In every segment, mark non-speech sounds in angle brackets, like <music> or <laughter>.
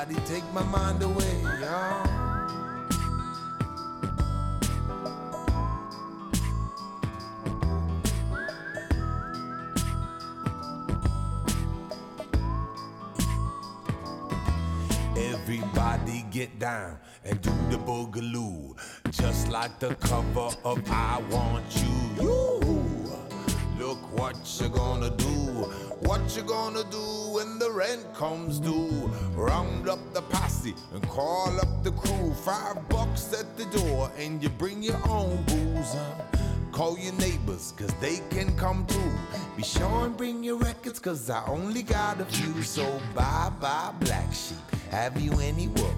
Body take my mind away, y'all. Everybody get down and do the boogaloo, just like the cover of I Want You. You. What you gonna do, what you gonna do when the rent comes due. Round up the posse and call up the crew. Five bucks at the door and you bring your own booze. Call your neighbors, cause they can come too. Be sure and bring your records, cause I only got a few. So bye bye, black sheep. Have you any wool?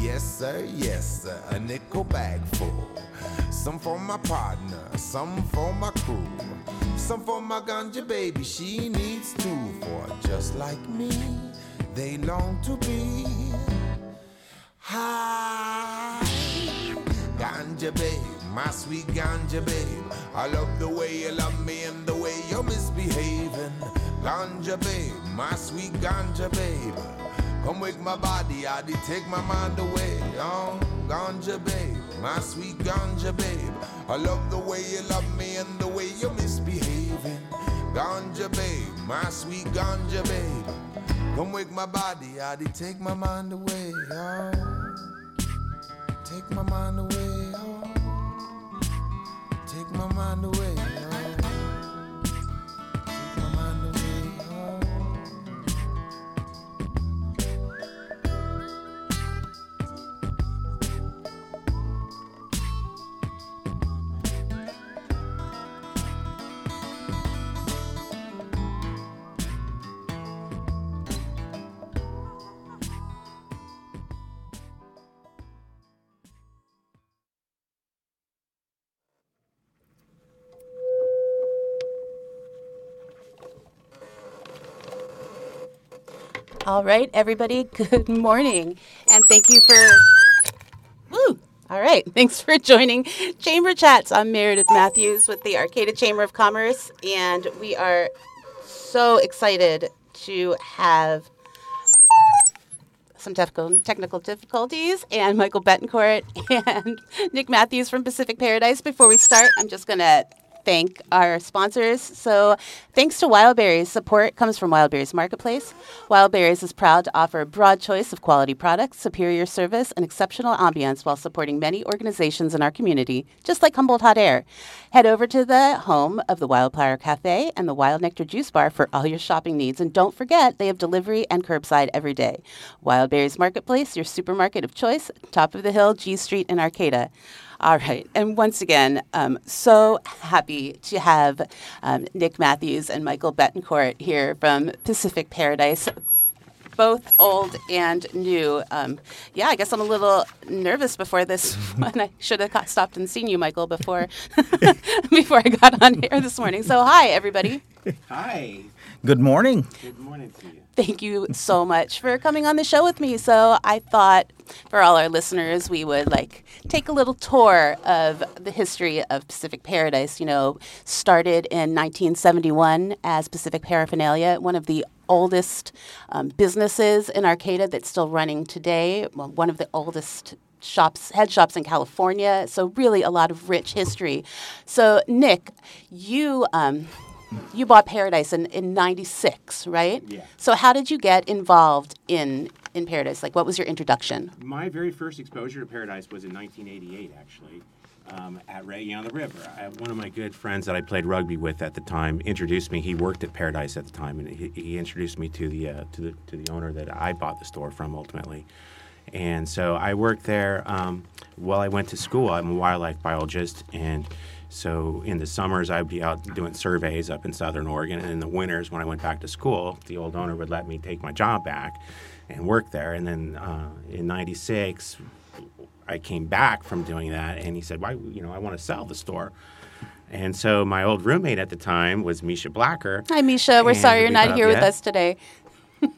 Yes, sir, yes, sir. A nickel bag full. Some for my partner, some for my crew. Some for my ganja baby, she needs two. For just like me, they long to be high. Ganja babe, my sweet ganja babe. I love the way you love me and the way you're misbehaving. Ganja babe, my sweet ganja babe. Come wake my body, I take my mind away. Oh, ganja babe, my sweet ganja babe. I love the way you love me and the way you're misbehaving. Ganja babe, my sweet ganja babe. Come wake my body, I take my mind away. Oh, take my mind away. Oh, take my mind away. Oh, All right, everybody, <laughs> good morning. And thank you for. Woo! All right, <laughs> thanks for joining Chamber Chats. I'm Meredith Matthews with the Arcata Chamber of Commerce, and we are so excited to have some technical technical difficulties and Michael Bettencourt <laughs> and Nick Matthews from Pacific Paradise. Before we start, I'm just going to thank our sponsors. So, thanks to Wildberries, support comes from Wildberries Marketplace. Wildberries is proud to offer a broad choice of quality products, superior service, and exceptional ambiance while supporting many organizations in our community, just like Humboldt Hot Air. Head over to the home of the Wildflower Cafe and the Wild Nectar Juice Bar for all your shopping needs. And don't forget, they have delivery and curbside every day. Wildberries Marketplace, your supermarket of choice, top of the hill, G Street in Arcata. All right. And once again, um, so happy to have um, Nick Matthews and Michael Bettencourt here from Pacific Paradise. Both old and new. Um, yeah, I guess I'm a little nervous before this <laughs> one. I should have got stopped and seen you, Michael, before <laughs> before I got on here this morning. So, hi, everybody. Hi. Good morning. Good morning to you. Thank you so much for coming on the show with me. So I thought for all our listeners, we would like take a little tour of the history of Pacific Paradise. You know, started in 1971 as Pacific Paraphernalia, one of the oldest um, businesses in Arcata that's still running today. One of the oldest shops, head shops in California. So really a lot of rich history. So Nick, you. Um, you bought Paradise in, in 96, right? Yeah. So how did you get involved in in Paradise? Like what was your introduction? My very first exposure to Paradise was in 1988, actually, um, at Reggae on the River. I, one of my good friends that I played rugby with at the time introduced me. He worked at Paradise at the time, and he, he introduced me to the uh, to the to the owner that I bought the store from ultimately. And so I worked there um, while I went to school. I'm a wildlife biologist, and so in the summers I'd be out doing surveys up in Southern Oregon, and in the winters when I went back to school, the old owner would let me take my job back and work there. And then uh, in '96, I came back from doing that, and he said, "Why, you know, I want to sell the store." And so my old roommate at the time was Misha Blacker. Hi, Misha. We're sorry you're we not here with us today. <laughs>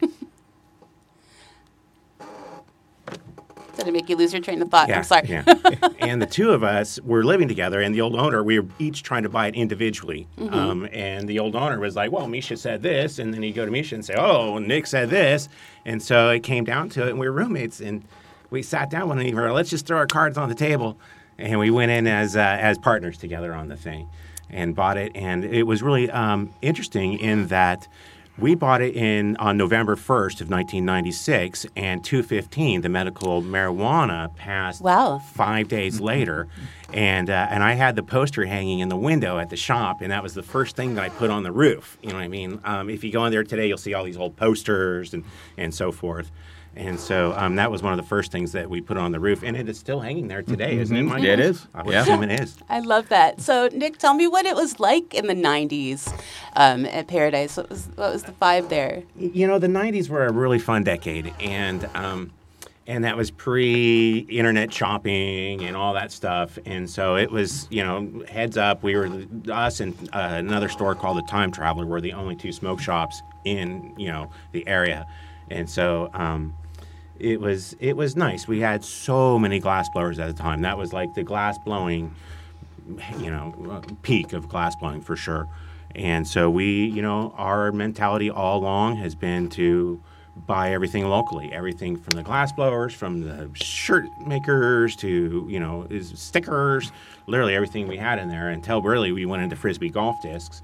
Did it make you lose your train of thought? I'm sorry. Yeah. <laughs> and the two of us were living together, and the old owner, we were each trying to buy it individually. Mm-hmm. Um, and the old owner was like, well, Misha said this. And then he'd go to Misha and say, oh, Nick said this. And so it came down to it, and we were roommates. And we sat down one evening, let's just throw our cards on the table. And we went in as, uh, as partners together on the thing and bought it. And it was really um, interesting in that we bought it in on November 1st of 1996, and 215, the medical marijuana passed Wow. five days later, and uh, and I had the poster hanging in the window at the shop, and that was the first thing that I put on the roof. You know what I mean? Um, if you go in there today, you'll see all these old posters and and so forth. And so um, that was one of the first things that we put on the roof, and it is still hanging there today, isn't it, Mike? Yeah, it is. I would Yeah. assume it is. I love that. So, Nick, tell me what it was like in the '90s um, at Paradise. What was what was the vibe there? you know the 90s were a really fun decade and um, and that was pre-internet shopping and all that stuff and so it was you know heads up we were us and uh, another store called the time traveler were the only two smoke shops in you know the area and so um, it was it was nice we had so many glass blowers at the time that was like the glass blowing you know, peak of glass blowing for sure. And so we, you know, our mentality all along has been to buy everything locally, everything from the glass blowers, from the shirt makers to, you know, is stickers, literally everything we had in there until really we went into frisbee golf discs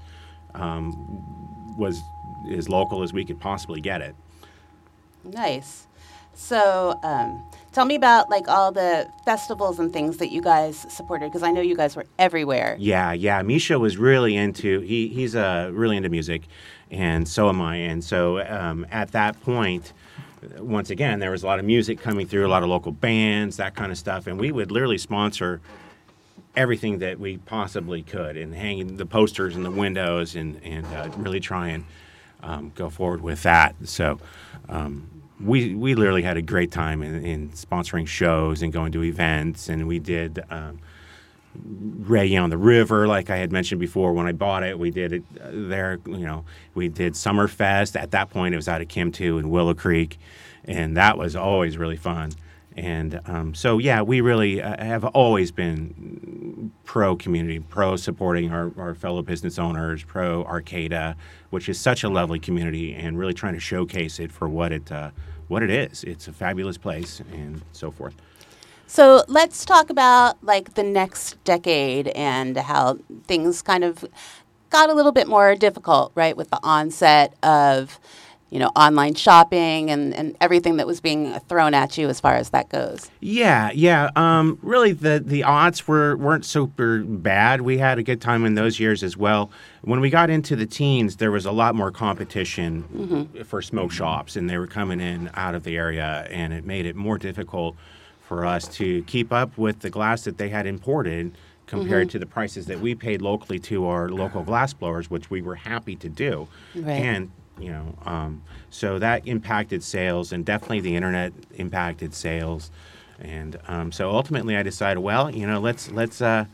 um, was as local as we could possibly get it. Nice. So, um, tell me about like all the festivals and things that you guys supported because I know you guys were everywhere. Yeah, yeah. Misha was really into he he's uh, really into music, and so am I. And so um, at that point, once again, there was a lot of music coming through, a lot of local bands, that kind of stuff, and we would literally sponsor everything that we possibly could, and hanging the posters in the windows, and and uh, really try and um, go forward with that. So. Um, we, we literally had a great time in, in sponsoring shows and going to events, and we did um, reggae on the river, like I had mentioned before. When I bought it, we did it uh, there. You know, we did Summerfest. At that point, it was out of Kimtu in Willow Creek, and that was always really fun. And um, so, yeah, we really uh, have always been pro community, pro supporting our, our fellow business owners, pro Arcata, which is such a lovely community, and really trying to showcase it for what it uh, what it is. It's a fabulous place, and so forth. So let's talk about like the next decade and how things kind of got a little bit more difficult, right, with the onset of you know online shopping and, and everything that was being thrown at you as far as that goes. Yeah, yeah. Um, really, the the odds were weren't super bad. We had a good time in those years as well. When we got into the teens, there was a lot more competition for smoke shops, and they were coming in out of the area, and it made it more difficult for us to keep up with the glass that they had imported compared to the prices that we paid locally to our local glass blowers, which we were happy to do. Right. And you know, um, so that impacted sales, and definitely the internet impacted sales. And um, so ultimately, I decided, well, you know, let's let's uh,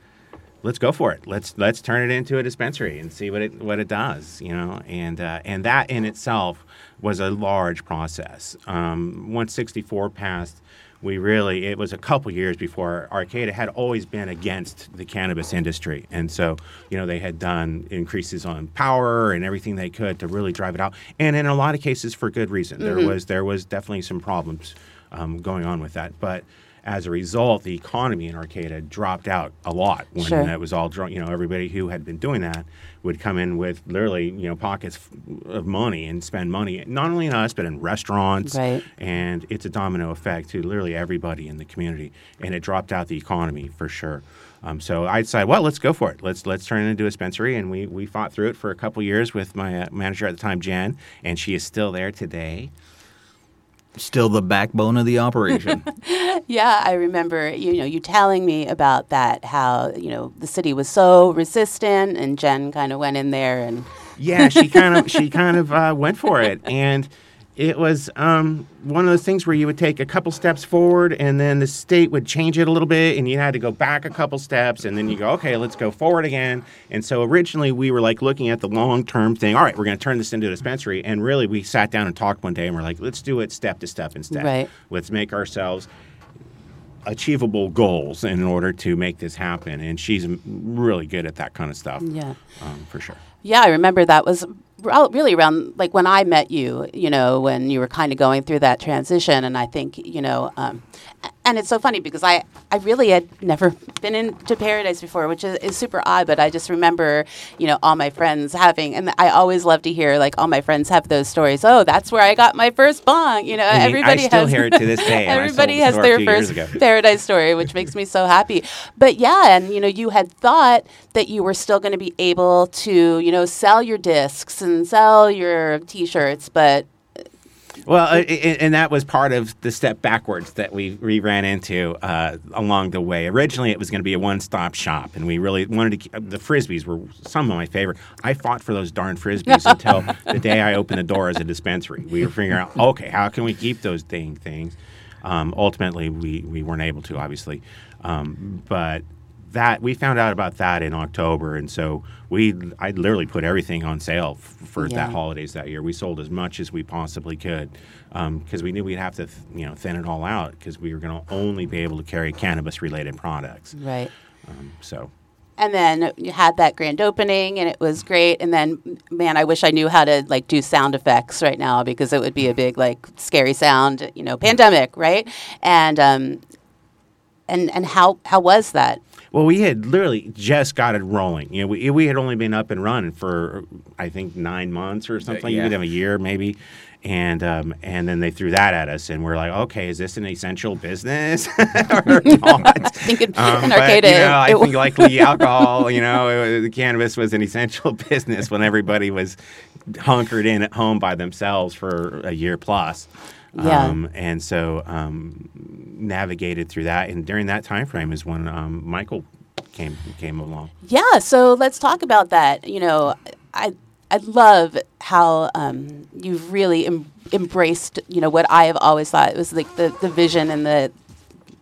let's go for it. Let's let's turn it into a dispensary and see what it what it does. You know, and uh, and that in itself was a large process. Um, once 64 passed, we really it was a couple years before Arcata had always been against the cannabis industry, and so you know they had done increases on power and everything they could to really drive it out, and in a lot of cases for good reason. There was there was definitely some problems um, going on with that, but as a result, the economy in Arcata dropped out a lot when Sure. that was all drawn. You know, everybody who had been doing that would come in with literally, you know, pockets of money and spend money, not only in us, but in restaurants. Right. And it's a domino effect to literally everybody in the community. And it dropped out the economy for sure. Um, so I decided, well, let's go for it. Let's let's turn it into a dispensary, and we we fought through it for a couple years with my uh, manager at the time, Jen, and she is still there today. Still the backbone of the operation. <laughs> Yeah, I remember you know you telling me about that how you know the city was so resistant and Jen kind of went in there and yeah, she kind of she kind of uh, went for it, and it was um, one of those things where you would take a couple steps forward, and then the state would change it a little bit, and you had to go back a couple steps, and then you go, okay, let's go forward again. And so originally we were like looking at the long term thing. All right, we're going to turn this into a dispensary, and really we sat down and talked one day, and we're like, let's do it step to step instead. Right. Let's make ourselves achievable goals in order to make this happen. And she's really good at that kind of stuff. Yeah. um, for sure. Yeah, I remember that was really around like when I met you, you know, when you were kind of going through that transition. And I think, you know, um, and it's so funny because I, I really had never been into paradise before, which is, is super odd. But I just remember, you know, all my friends having, and I always love to hear like all my friends have those stories. Oh, that's where I got my first bong. You know, I mean, I everybody still has hear it to this day, <laughs> everybody has their first <laughs> paradise story, which makes me so happy. But yeah, and you know, you had thought that you were still going to be able to, you know, sell your discs and sell your T-shirts, but Well, uh, and that was part of the step backwards that we, we ran into uh, along the way. Originally, it was going to be a one stop shop, and we really wanted to. The frisbees were some of my favorite. I fought for those darn frisbees <laughs> until the day I opened the door as a dispensary. We were figuring out, okay, how can we keep those dang things? Um, ultimately, we, we weren't able to, obviously, um, but that we found out about that in October, and so we I literally put everything on sale f- for Yeah. that holidays that year. We sold as much as we possibly could because we knew we'd have to th- you know thin it all out because we were going to only be able to carry cannabis related products. right. Um, so And then you had that grand opening, and it was great. And then, man, I wish I knew how to like do sound effects right now because it would be a big like scary sound, you know, pandemic, right? And um, and and how how was that? Well, we had literally just got it rolling. You know, we, we had only been up and running for I think nine months or something, yeah. even a year maybe. And um, and then they threw that at us, and we're like, okay, is this an essential business <laughs> or <laughs> not? think in, Um, in but, Arcata, you know, I it think likely <laughs> alcohol, you know, it, the cannabis was an essential business when everybody was hunkered in at home by themselves for a year plus. Yeah. Um, and so um, navigated through that, and during that time frame is when um, Michael came came along. Yeah, so let's talk about that. You know, I I love how um, you've really em- embraced. You know what I have always thought it was like the the vision and the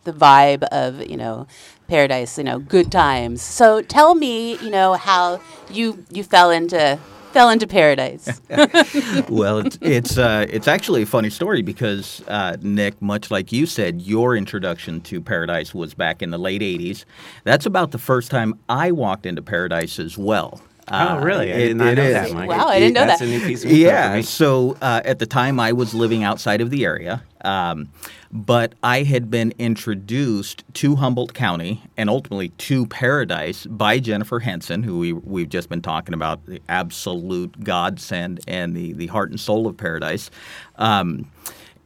the vibe of you know paradise. You know, good times. So tell me, you know, how you you fell into fell into paradise. <laughs> well, it's it's, uh, it's actually a funny story because uh, Nick, much like you said, your introduction to Paradise was back in the late '80s. That's about the first time I walked into Paradise as well. Uh, oh, really? I did not know is. that, Mike. Wow, I didn't know That's that. a new piece of <laughs> Yeah. So uh, at the time, I was living outside of the area, um, but I had been introduced to Humboldt County and ultimately to Paradise by Jennifer Henson, who we, we've just been talking about, the absolute godsend and the, the heart and soul of Paradise. Um,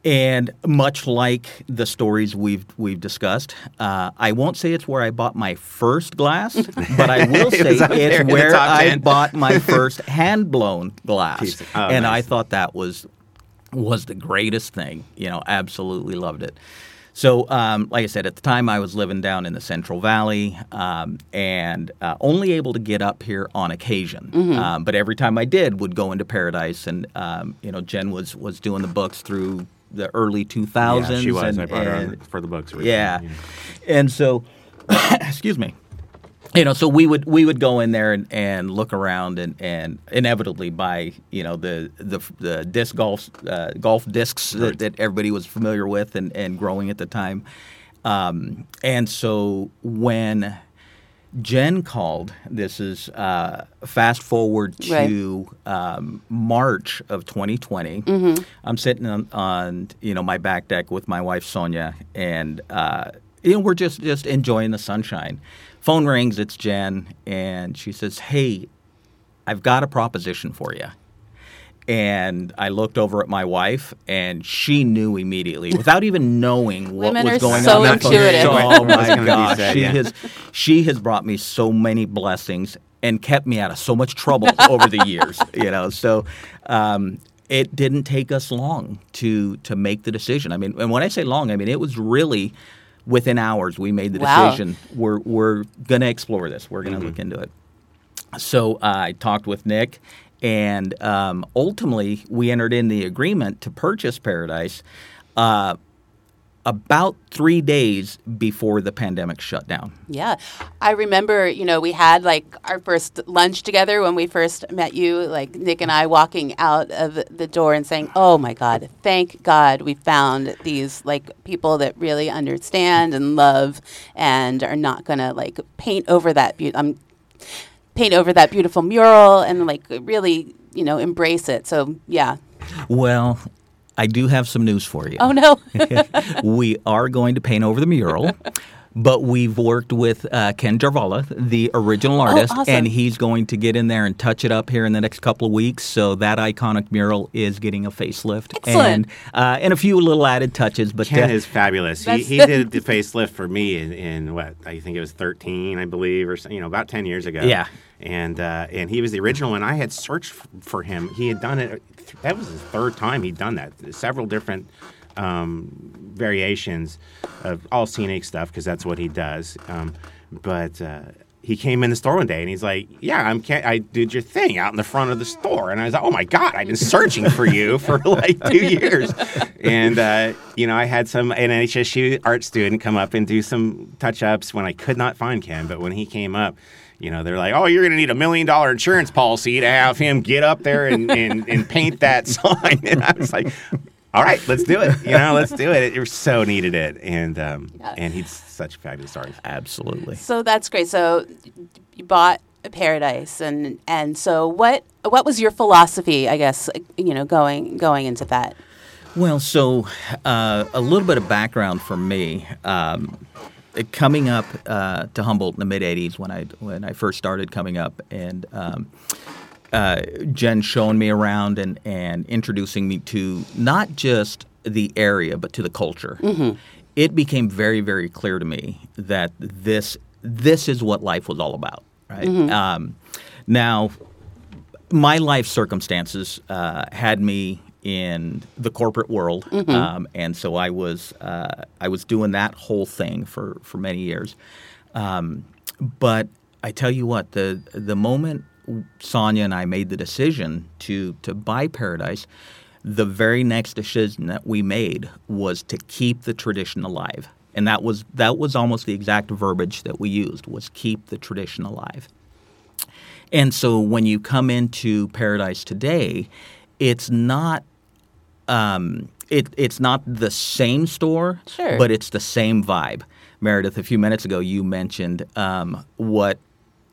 and much like the stories we've we've discussed, uh, I won't say it's where I bought my first glass, <laughs> but I will say there it's where I bought my <laughs> first hand blown glass, oh, and I thought that was was the greatest thing. You know, absolutely loved it. So, um, like I said, at the time I was living down in the Central Valley um, and uh, only able to get up here on occasion. Um, but every time I did, would go into Paradise, and um, you know, Jen was was doing the books through the early 2000s. Yeah, she was. And, I brought her on for the books. yeah. And so, <coughs> excuse me. You know, so we would we would go in there and, and look around and, and inevitably buy you know the the, the disc golf uh, golf discs that, that everybody was familiar with and, and growing at the time, um, and so when Jen called, this is uh, fast forward to um, March of 2020. I'm sitting on, on you know my back deck with my wife Sonia, and uh, you know we're just just enjoying the sunshine. Phone rings, it's Jen, and she says, "Hey, I've got a proposition for you." And I looked over at my wife, and she knew immediately, without even knowing what Women was are going so on. on the phone. intuitive. Oh my gosh, said, she yeah. has she has brought me so many blessings and kept me out of so much trouble over the years. <laughs> You know, so um, it didn't take us long to to make the decision. I mean, and when I say long, I mean it was really within hours we made the Wow. decision. We're we're gonna explore this. We're gonna look into it. So uh, I talked with Nick, and um, ultimately we entered in the agreement to purchase Paradise. Uh, about three days before the pandemic shut down. Yeah. I remember, you know, we had like our first lunch together when we first met you, like Nick and I walking out of the door and saying, oh my God, thank God we found these like people that really understand and love and are not going to like paint over that, be- um, paint over that beautiful mural and like really, you know, embrace it. So, yeah. Well, I do have some news for you. Oh no. <laughs> we are going to paint over the mural. <laughs> But we've worked with uh, Ken Jarvala, the original artist, Oh, awesome. and he's going to get in there and touch it up here in the next couple of weeks. So that iconic mural is getting a facelift Excellent. and uh, and a few little added touches. But Ken uh, is fabulous. He, he <laughs> did the facelift for me in, in what I think it was 13, I believe, or you know about 10 years ago. Yeah. and uh, and he was the original. And I had searched for him. He had done it. That was his third time he'd done that. Several different um, variations of all scenic stuff because that's what he does. Um, but uh, he came in the store one day and he's like, "Yeah, I'm. Ca- I did your thing out in the front of the store." And I was like, "Oh my god, I've been searching for you <laughs> for like two years." And uh, you know, I had some an HSU art student come up and do some touch ups when I could not find Ken, but when he came up. You know, they're like, oh, you're going to need a million dollar insurance policy to have him get up there and, and, and paint that <laughs> sign. And I was like, all right, let's do it. <laughs> You know, let's do it. It so needed it. And um, Yeah. and he's such a fabulous artist. absolutely. So that's great. So you bought a paradise, and and so what what was your philosophy? I guess you know going going into that. Well, so uh, a little bit of background for me. Um, coming up uh, to Humboldt in the mid '80s, when I when I first started coming up, and um, uh, Jen showing me around and and introducing me to not just the area but to the culture. It became very very clear to me that this this is what life was all about. Right um, now my life circumstances uh, had me in the corporate world, um, and so I was uh, I was doing that whole thing for for many years. Um, but I tell you what, the the moment Sonia and I made the decision to to buy Paradise, the very next decision that we made was to keep the tradition alive, and that was that was almost the exact verbiage that we used was keep the tradition alive. And so when you come into Paradise today, it's not um, it, it's not the same store, Sure. but it's the same vibe. Meredith, a few minutes ago, you mentioned um, what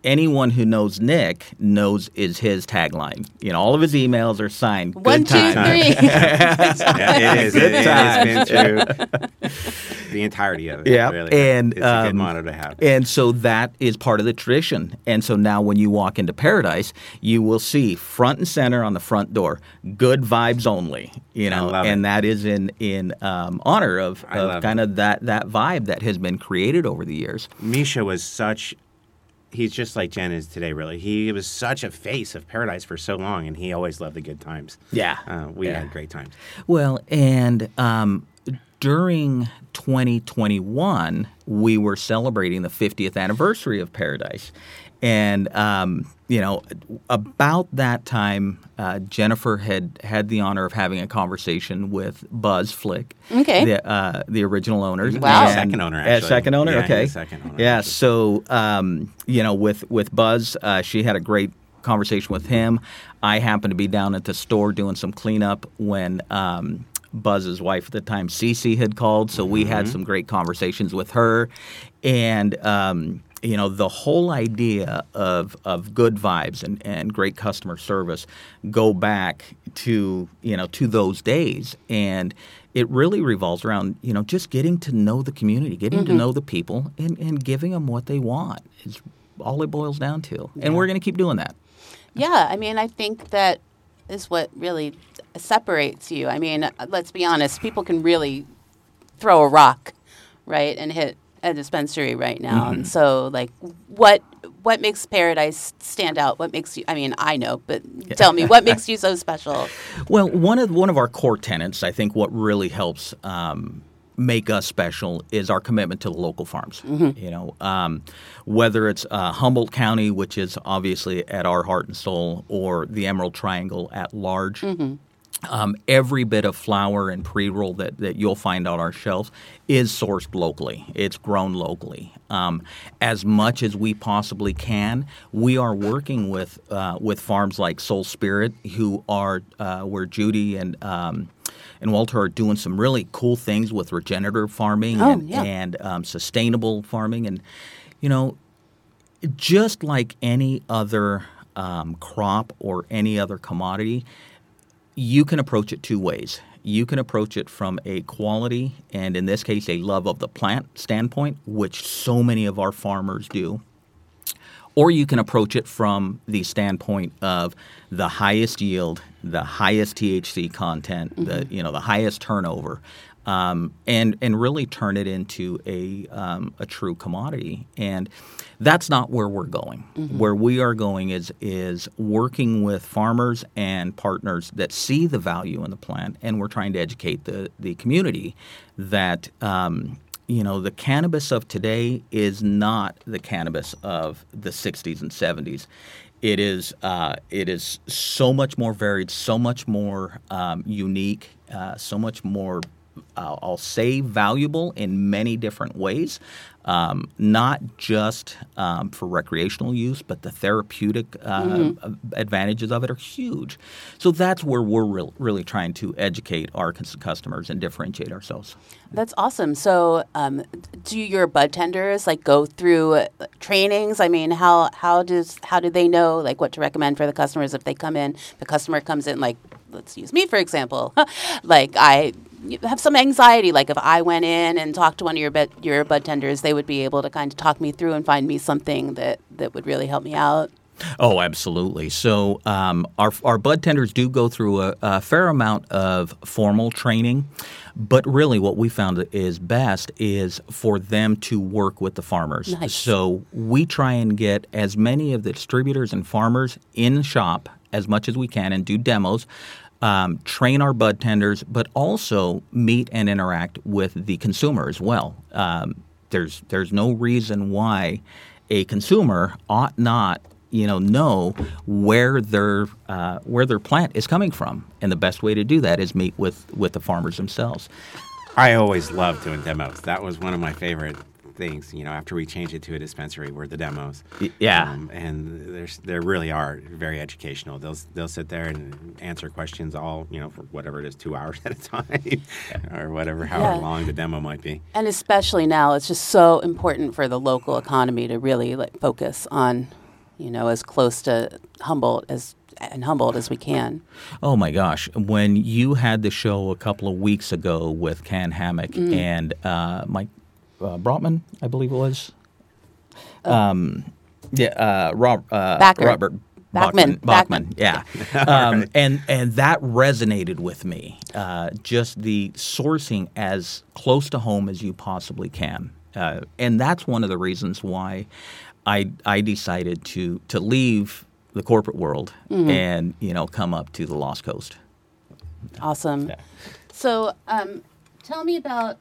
anyone who knows Nick knows is his tagline. You know, all of his emails are signed. Good One, two, times. three. <laughs> Yeah, it is. Good It, it has been true. <laughs> the entirety of it. Yeah, really. and it's a good um, motto to have. And so that is part of the tradition. And so now when you walk into Paradise, you will see front and center on the front door, good vibes only. You know, love and it. that is in in um, honor of, of love kind of that that vibe that has been created over the years. Misha was such. He's just like Jen is today, really. He was such a face of Paradise for so long, and he always loved the good times. Yeah. Uh, we Yeah. had great times. Well, and um, during 2021, we were celebrating the 50th anniversary of Paradise. And, um, you know, about that time, uh, Jennifer had had the honor of having a conversation with Buzz Flick, Okay. the, uh, the original owner. Wow. and- Second owner, uh, actually. second owner, Yeah, okay. second owner, Yeah, actually. so um, you know, with with Buzz, uh, she had a great conversation with him. I happened to be down at the store doing some cleanup when um, Buzz's wife at the time, Cece, had called. So we had some great conversations with her, and um, you know, the whole idea of of good vibes and, and great customer service go back to you know to those days. And it really revolves around you know just getting to know the community getting to mm-hmm. know the people and, and giving them what they want is all it boils down to. And we're going to keep doing that. Yeah, I mean, I think that is what really separates you. I mean, let's be honest, people can really throw a rock, right, and hit a dispensary right now. Mm-hmm. And so, like, what what makes Paradise stand out? What makes you? I mean, I know, but tell me, what makes you so <laughs> special? Well, one of one of our core tenants, I think, what really helps um, make us special is our commitment to the local farms. You know, um, whether it's uh, Humboldt County, which is obviously at our heart and soul, or the Emerald Triangle at large. Um, every bit of flower and pre-roll that, that you'll find on our shelves is sourced locally. It's grown locally. Um, as much as we possibly can, we are working with uh, with farms like Soul Spirit, who are uh, where Judy and um, and Walter are doing some really cool things with regenerative farming Oh, and, yeah. and um, sustainable farming, and you know, just like any other um, crop or any other commodity, you can approach it two ways. You can approach it from a quality and, in this case, a love of the plant standpoint, which so many of our farmers do. Or you can approach it from the standpoint of the highest yield, the highest THC content, the mm-hmm. you know the highest turnover, um, and and really turn it into a um, a true commodity. And that's not where we're going. Where we are going is is working with farmers and partners that see the value in the plant, and we're trying to educate the the community that. Um, you know, the cannabis of today is not the cannabis of the 60s and 70s. It is, uh, it is so much more varied, so much more um, unique, uh, so much more, uh, I'll say, valuable in many different ways. Um, not just um, for recreational use, but the therapeutic uh, advantages of it are huge. So that's where we're real, really trying to educate our customers and differentiate ourselves. That's awesome. So, um, do your bud tenders like go through uh, trainings? I mean, how how does how do they know like what to recommend for the customers if they come in? The customer comes in like, let's use me for example. <laughs> like I have some anxiety. Like if I went in and talked to one of your bud, your bud tenders, they would be able to kind of talk me through and find me something that that would really help me out. Oh, absolutely. So um, our our bud tenders do go through a, a fair amount of formal training, but really what we found is best is for them to work with the farmers. Nice. So we try and get as many of the distributors and farmers in shop as much as we can and do demos. Um, train our bud tenders, but also meet and interact with the consumer as well. Um, there's there's no reason why a consumer ought not you know know where their uh, where their plant is coming from, and the best way to do that is meet with with the farmers themselves. I always loved doing demos. That was one of my favorite things. You know, after we changed it to a dispensary, were the demos. Yeah. Um, and there's there really are very educational. They'll they'll sit there and answer questions all you know for whatever it is, two <laughs> hours at a time, or whatever, however Yeah. long the demo might be. And especially now, it's just so important for the local economy to really like focus on, you know, as close to Humboldt as and Humboldt as we can. Oh my gosh! When you had the show a couple of weeks ago with Ken Hammock and uh, Mike uh, Brotman, I believe it was. Um, yeah, uh, Rob, uh. Robert Bachman. Bachman, yeah, <laughs> um, and and that resonated with me. Uh, just the sourcing as close to home as you possibly can, uh, and that's one of the reasons why I I decided to to leave the corporate world and you know come up to the Lost Coast. Awesome. Yeah. So, um, tell me about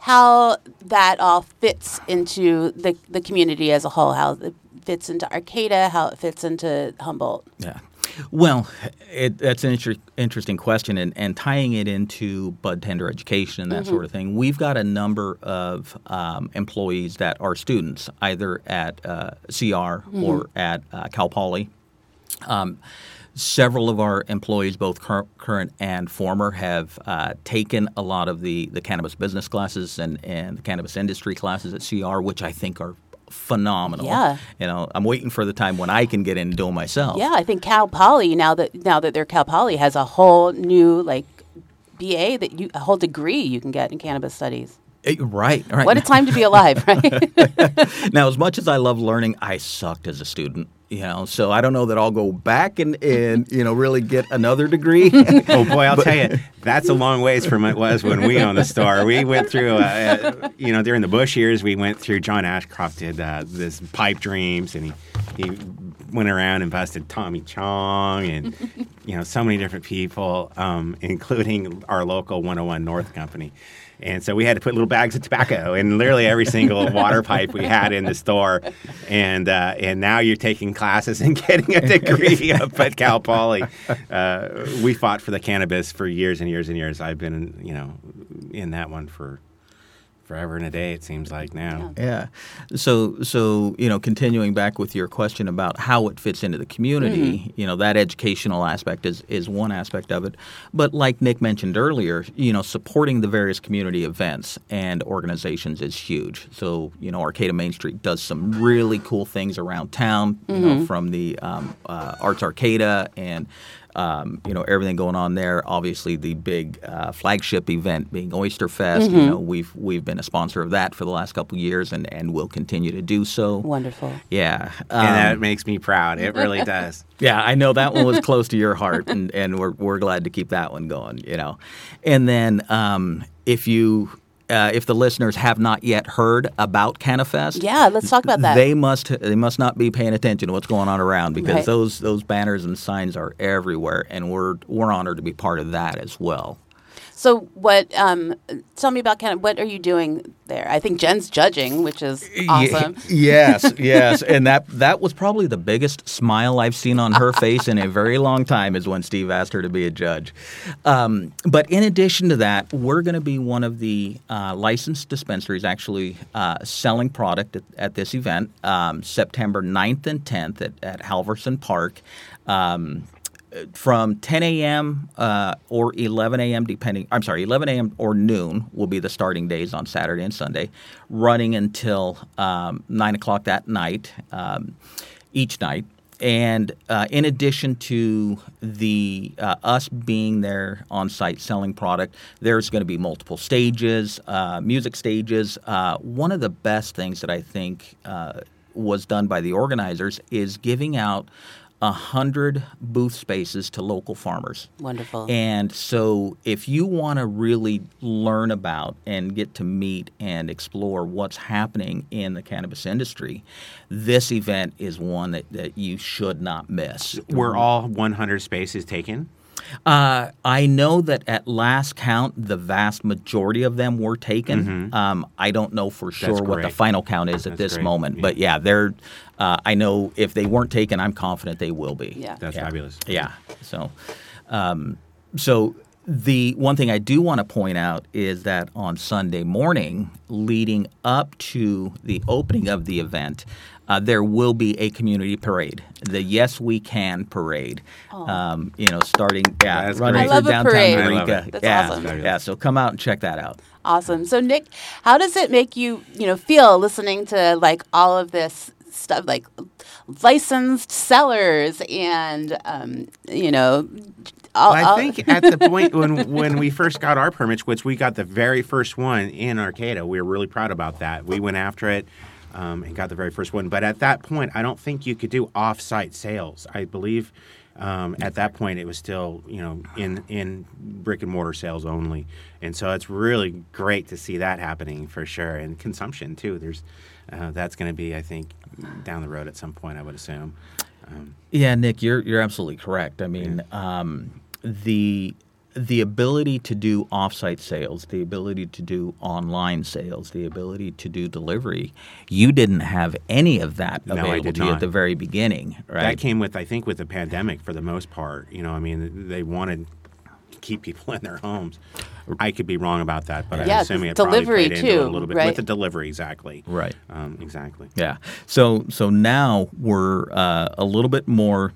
how that all fits into the the community as a whole. How it fits into Arcata. How it fits into Humboldt. Yeah. Well, it, that's an inter- interesting question, and, and tying it into bud tender education and that sort of thing. We've got a number of um, employees that are students, either at uh, CR or at uh, Cal Poly. Um, several of our employees, both cur- current and former, have uh, taken a lot of the, the cannabis business classes and, and the cannabis industry classes at CR, which I think are phenomenal. Yeah. You know, I'm waiting for the time when I can get in and do them myself. Yeah, I think Cal Poly now that now that they're Cal Poly has a whole new like BA that you a whole degree you can get in cannabis studies. Eh, Right, right. What a time to be alive, right? <laughs> now, as much as I love learning, I sucked as a student. You know, so I don't know that I'll go back and, and you know really get another degree. <laughs> Oh boy, I'll <laughs> tell you, that's a long ways from it was when we owned the store. We went through, uh, uh, you know, during the Bush years, we went through. John Ashcroft did uh, this pipe dreams, and he he went around and busted Tommy Chong, and you know, so many different people, um, including our local 101 North Company. And so we had to put little bags of tobacco in literally every single <laughs> water pipe we had in the store. And uh, and now you're taking classes and getting a degree <laughs> up at Cal Poly. Uh, we fought for the cannabis for years and years and years. I've been, you know, in that one for forever and a day. It seems like now. Yeah. So so you know, continuing back with your question about how it fits into the community, you know, that educational aspect is is one aspect of it. But like Nick mentioned earlier, you know, supporting the various community events and organizations is huge. So you know, Arcata Main Street does some really cool things around town. You know, from the um, uh, Arts Arcata and um, you know everything going on there. Obviously, the big uh, flagship event being Oyster Fest. You know, we've we've been a sponsor of that for the last couple of years, and and will continue to do so. Wonderful. Yeah, And that um, makes me proud. It really <laughs> does. yeah, I know that one was close to your heart, and, and we're we're glad to keep that one going. You know, and then um, if you. Uh, if the listeners have not yet heard about CanaFest, Yeah, let's talk about that. They must they must not be paying attention to what's going on around because Right. those those banners and signs are everywhere, and we're we're honored to be part of that as well. So, what? Um, tell me about kind of what are you doing there? I think Jen's judging, which is awesome. yes, <laughs> yes, and that that was probably the biggest smile I've seen on her face in a very long time. Is when Steve asked her to be a judge. Um, but in addition to that, we're going to be one of the uh, licensed dispensaries actually uh, selling product at, at this event, um, September 9th and 10th at, at Halvorsen Park. Um, from 10 a.m. Uh, or 11 a.m. depending. I'm sorry, 11 a.m. or noon will be the starting days on Saturday and Sunday, running until um, nine o'clock that night, um, each night. And uh, in addition to the uh, us being there on site selling product, there's going to be multiple stages, uh, music stages. Uh, one of the best things that I think uh, was done by the organizers is giving out a hundred booth spaces to local farmers. Wonderful. And so, if you want to really learn about and get to meet and explore what's happening in the cannabis industry, this event is one that, that you should not miss. Were all 100 spaces taken? Uh, I know that at last count, the vast majority of them were taken. Um, I don't know for sure what the Mm-hmm. final count is at That's this great, moment, yeah. but yeah, they're. Uh, I know if they weren't taken, I'm confident they will be. Yeah. That's Yeah. fabulous. Yeah. So, um, so the one thing I do want to point out is that on Sunday morning, leading up to the opening of the event, uh, there will be a community parade, the Yes We Can parade. Um, you know, starting yeah, That's running great. I love through a downtown parade. Eureka. That's yeah, awesome. yeah. So come out and check that out. Awesome. So, Nick, how does it make you, you know, feel listening to like all of this stuff, like licensed sellers and, um, you know, all, I all- think <laughs> at the point when when we first got our permits, which we got the very first one in Arcata, we were really proud about that. We went after it um, and got the very first one. But at that point, I don't think you could do off-site sales. I believe um, at that point it was still you know in in brick and mortar sales only. And so it's really great to see that happening for sure, and consumption too. There's uh, that's going to be, I think, down the road at some point. I would assume. Um, Yeah, Nick, you're you're absolutely correct. I mean, um, the the ability to do offsite sales, the ability to do online sales, the ability to do delivery, you didn't have any of that No, I did to you at the very beginning, right? That came with, I think, with the pandemic for the most part. You know, I mean, they wanted to keep people in their homes. I could be wrong about that, but Yeah, I'm assuming it delivery, probably played into a little bit right? with the delivery, exactly. Right. Um, exactly. Yeah. So so now we're uh, a little bit more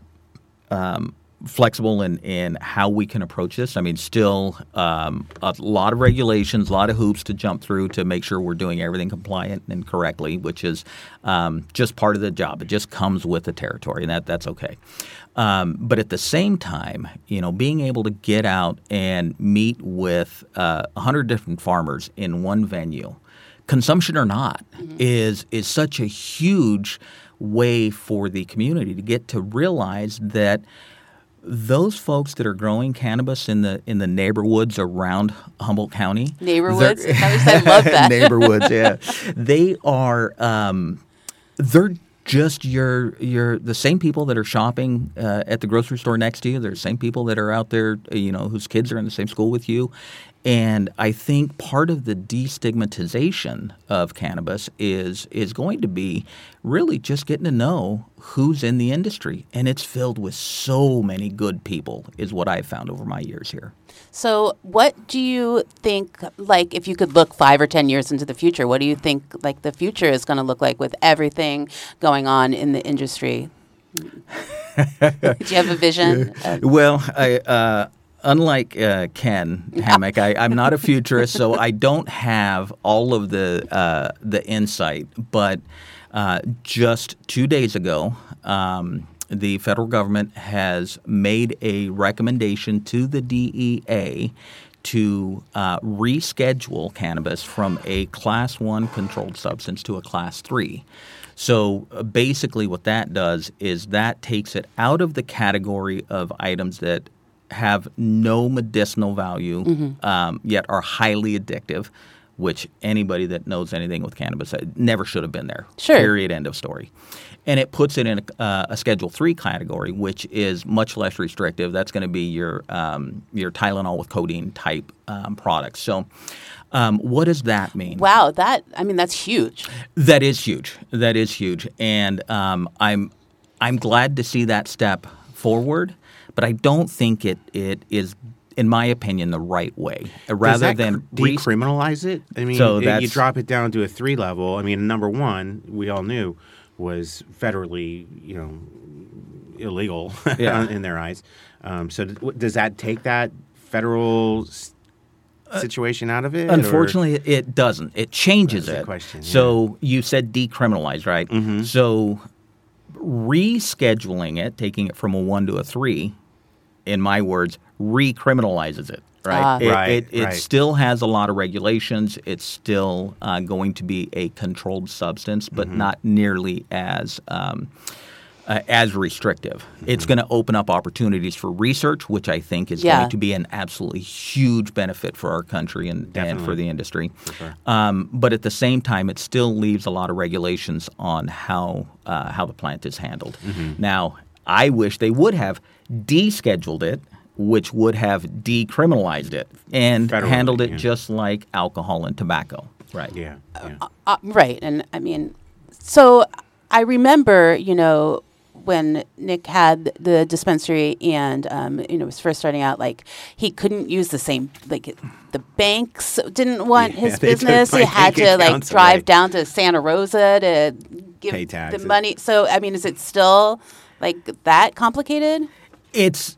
um, flexible in, in how we can approach this. I mean, still um, a lot of regulations, a lot of hoops to jump through to make sure we're doing everything compliant and correctly, which is um, just part of the job. It just comes with the territory, and that that's okay. Um, but at the same time, you know, being able to get out and meet with uh, a hundred different farmers in one venue consumption or not is is such a huge way for the community to get to realize that those folks that are growing cannabis in the in the neighborhoods around Humboldt County, Neighborhoods? <laughs> they're- Is that what you said? I love that. neighborhoods, yeah, they are um, they're just your your the same people that are shopping uh, at the grocery store next to you. They're the same people that are out there, you know, whose kids are in the same school with you, And I think part of the destigmatization of cannabis is is going to be really just getting to know who's in the industry, and it's filled with so many good people. Is what I've found over my years here. So, what do you think, like, if you could look five or 10 years into the future, what do you think, like, the future is going to look like with everything going on in the industry? <laughs> do you have a vision? <laughs> Well, I, uh, unlike uh, Ken Hammock, I, I'm not a futurist, so I don't have all of the uh, the insight. But uh, just two days ago, um, the federal government has made a recommendation to the DEA to uh, reschedule cannabis from a class one controlled substance to a class three. So uh, basically, what that does is that takes it out of the category of items that have no medicinal value, um, yet are highly addictive, which anybody that knows anything with cannabis uh, never should have been there. Sure. Period. End of story. And it puts it in a, uh, a Schedule Three category, which is much less restrictive. That's going to be your um, your Tylenol with codeine type um, products. So. Um, what does that mean? wow, that, I mean, that's huge. That is huge. That is huge, and um, I'm I'm glad to see that step forward. But I don't think it it is, in my opinion, the right way. Uh, Rather than cr- decriminalize it? I mean, So if you drop it down to a three level. I mean, number one, we all knew was federally, you know, illegal Yeah. <laughs> in their eyes. Um, so, does that take that federal s- situation out of it? or- Unfortunately, it doesn't. It changes it. question, yeah. So you said decriminalize, right? Mm-hmm. So rescheduling it, taking it from a one to a three, in my words, recriminalizes it. Right. Ah. It, Right, it, it right. still has a lot of regulations. It's still uh, going to be a controlled substance, but Mm-hmm. not nearly as. Um, uh, as restrictive. It's Mm-hmm. going to open up opportunities for research, which I think is Yeah. going to be an absolutely huge benefit for our country and, and for the industry. Um, but at the same time, it still leaves a lot of regulations on how uh, how the plant is handled. Mm-hmm. Now, I wish they would have descheduled it, which would have decriminalized it and Federally, handled it yeah. just like alcohol and tobacco. Right. Yeah. yeah. Uh, right. And I mean, so I remember, you know, when Nick had the dispensary and, um, you know, was first starting out, like he couldn't use the same, like the banks didn't want Yeah, <laughs> his business. He had to like drive away. down to Santa Rosa to give the money. So, I mean, is it still like that complicated? It's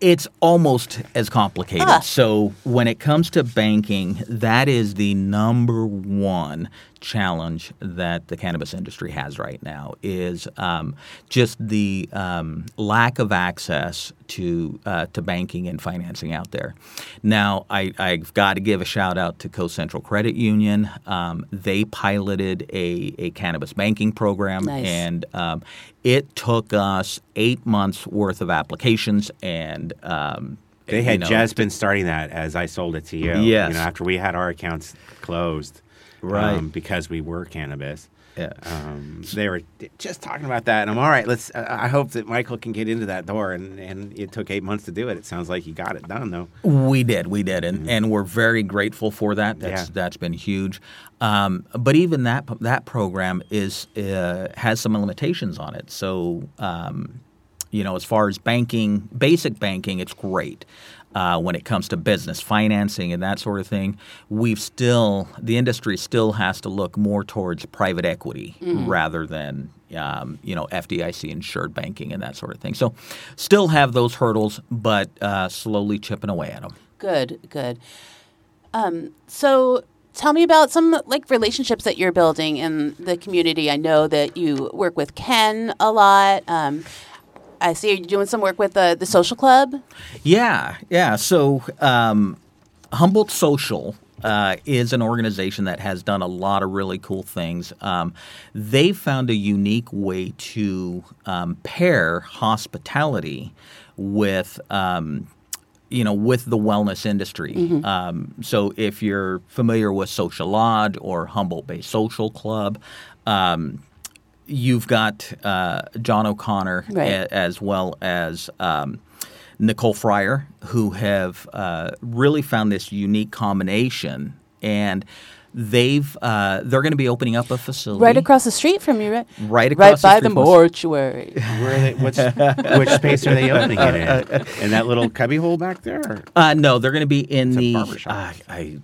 it's almost as complicated. Ah. So when it comes to banking, that is the number one challenge that the cannabis industry has right now is um, just the um, lack of access to uh, to banking and financing out there. Now, I, I've got to give a shout out to Coast Central Credit Union. Um, they piloted a, a cannabis banking program, Nice. and um, it took us eight months worth of applications and. Um, They you had know, just been starting that as I sold it to you. Yes. You know, after we had our accounts closed. Right. Um, because we were cannabis. Yeah. Um, they were just talking about that, and I'm all right. Let's. I hope that Michael can get into that door, and, and it took eight months to do it. It sounds like he got it done though. We did, we did, and, and we're very grateful for that. That's Mm-hmm. Yeah. that's been huge. Um, but even that that program is uh, has some limitations on it. So um, you know, as far as banking, basic banking, it's great. Uh, when it comes to business financing and that sort of thing, we've still the industry still has to look more towards private equity rather than um, you know FDIC insured banking and that sort of thing. So, still have those hurdles, but uh, slowly chipping away at them. Good, good. Um, so tell me about some like relationships that you're building in the community. I know that you work with Ken a lot. Um, I see you're doing some work with the the social club. Yeah, yeah. So um, Humboldt Social uh, is an organization that has done a lot of really cool things. Um, they found a unique way to um, pair hospitality with. Um, you know, with the wellness industry. Um, so, if you're familiar with Social Lodge or Humboldt Bay Social Club, um, you've got uh, John O'Connor Right. a- as well as um, Nicole Fryer, who have uh, really found this unique combination, and they've uh, they're going to be opening up a facility Right across the street from you, right? Right right across the by street the mortuary. Where are they, what's, which space are they opening it in? In that little cubby hole back there? Uh, no, they're going to be in It's the. barber. Uh, I,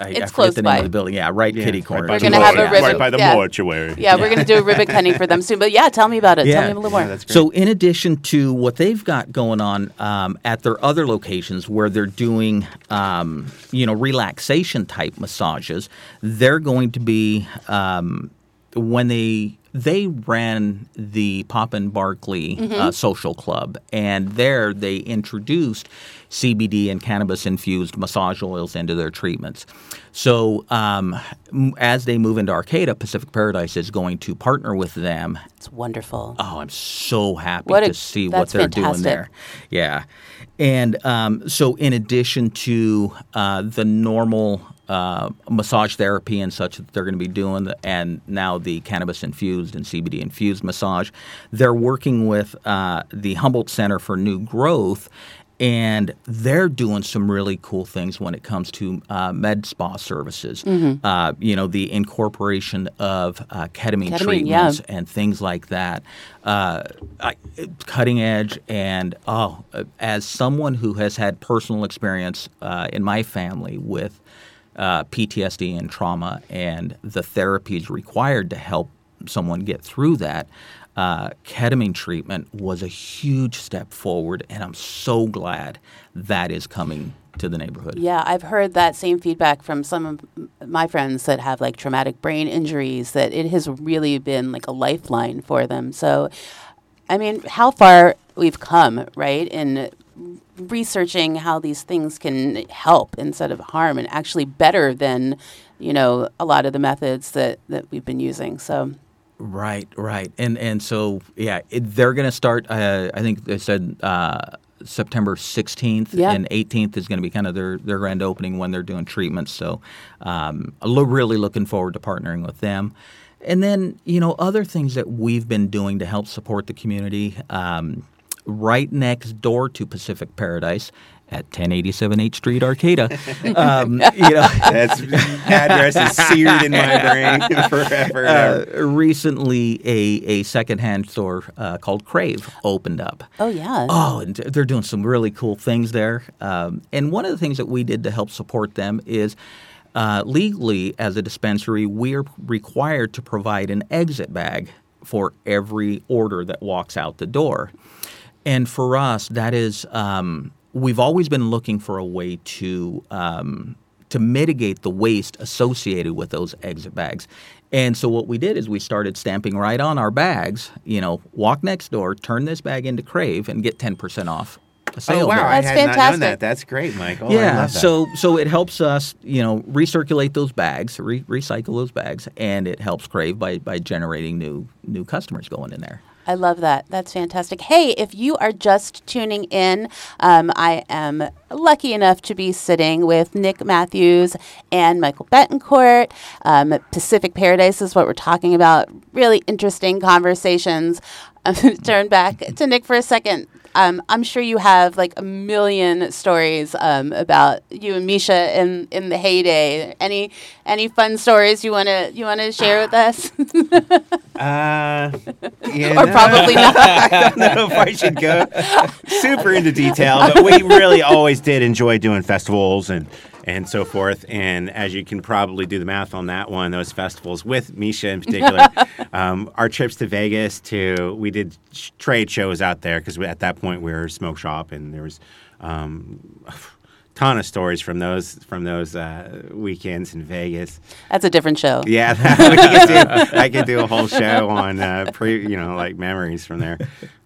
I, It's I close the name by. of the building. Yeah, right, Yeah, kitty right corner. by We're the gonna have a mortuary. ribbon- Right by the yeah. mortuary. Yeah, we're going to do a ribbon cutting for them soon. But yeah, tell me about it. Tell me a little more. Yeah, that's great. So, in addition to what they've got going on um, at their other locations where they're doing, um, you know, relaxation type massages, they're going to be um, when they they ran the Pop and Barkley uh, Social Club, and there they introduced CBD and cannabis infused massage oils into their treatments. So, um, as they move into Arcata, Pacific Paradise is going to partner with them It's wonderful. Oh, I'm so happy What a- to see what they're doing there. Yeah. And um, so, in addition to uh, the normal uh, massage therapy and such that they're going to be doing, and now the cannabis infused and CBD infused massage, they're working with uh, the Humboldt Center for New Growth. And they're doing some really cool things when it comes to uh, med spa services. Mm-hmm. Uh, you know, the incorporation of uh, ketamine, Ketamine, yeah. treatments and things like that. Uh, I, cutting edge, and oh, as someone who has had personal experience uh, in my family with uh, PTSD and trauma, and the therapies required to help someone get through that. Uh, ketamine treatment was a huge step forward, and I'm so glad that is coming to the neighborhood. Yeah, I've heard that same feedback from some of my friends that have like traumatic brain injuries that it has really been like a lifeline for them. So, I mean, how far we've come, right, in researching how these things can help instead of harm and actually better than, you know, a lot of the methods that, that we've been using. So, Right, right, and and so yeah, it, they're going to start. Uh, I think they said uh, September sixteenth Yeah. and eighteenth is going to be kind of their their grand opening when they're doing treatments. So, um, lo- really looking forward to partnering with them. And then you know other things that we've been doing to help support the community. Um, right next door to Pacific Paradise at 1087 H Street, Arcata. <laughs> Um, you know, <laughs> that address is seared in my brain <laughs> forever. uh, recently a, a secondhand store uh, called Crave opened up. oh, yeah. Oh, and they're doing some really cool things there. Um, and one of the things that we did to help support them is uh, legally, as a dispensary, we're required to provide an exit bag for every order that walks out the door. And for us, that is, um, we've always been looking for a way to um, to mitigate the waste associated with those exit bags. And so what we did is we started stamping right on our bags. You know, walk next door, turn this bag into Crave, and get ten percent off sale. Oh wow, there. I That's had not known fantastic. that. That's great, Michael. I Yeah, love that. so so it helps us, you know, recirculate those bags, re- recycle those bags, and it helps Crave by by generating new new customers going in there. I love that. That's fantastic. Hey, if you are just tuning in, um, I am lucky enough to be sitting with Nick Matthews and Michael Bettencourt. Um, Pacific Paradise is what we're talking about. Really interesting conversations. <laughs> Turn back to Nick for a second. Um, I'm sure you have like a million stories um, about you and Misha in, in the heyday. Any any fun stories you wanna you wanna share with us? <laughs> Uh, you or know, probably not. I don't know if I should go super into detail, but we really always did enjoy doing festivals and and so forth. And as you can probably do the math on that one, those festivals with Misha in <laughs> particular, um, our trips to Vegas to we did sh- trade shows out there because at that point we were a smoke shop and there was. Um, <sighs> Ton of stories from those from those uh, weekends in Vegas. That's a different show. Yeah, <laughs> could do, I could do a whole show on uh, pre, you know, like memories from there.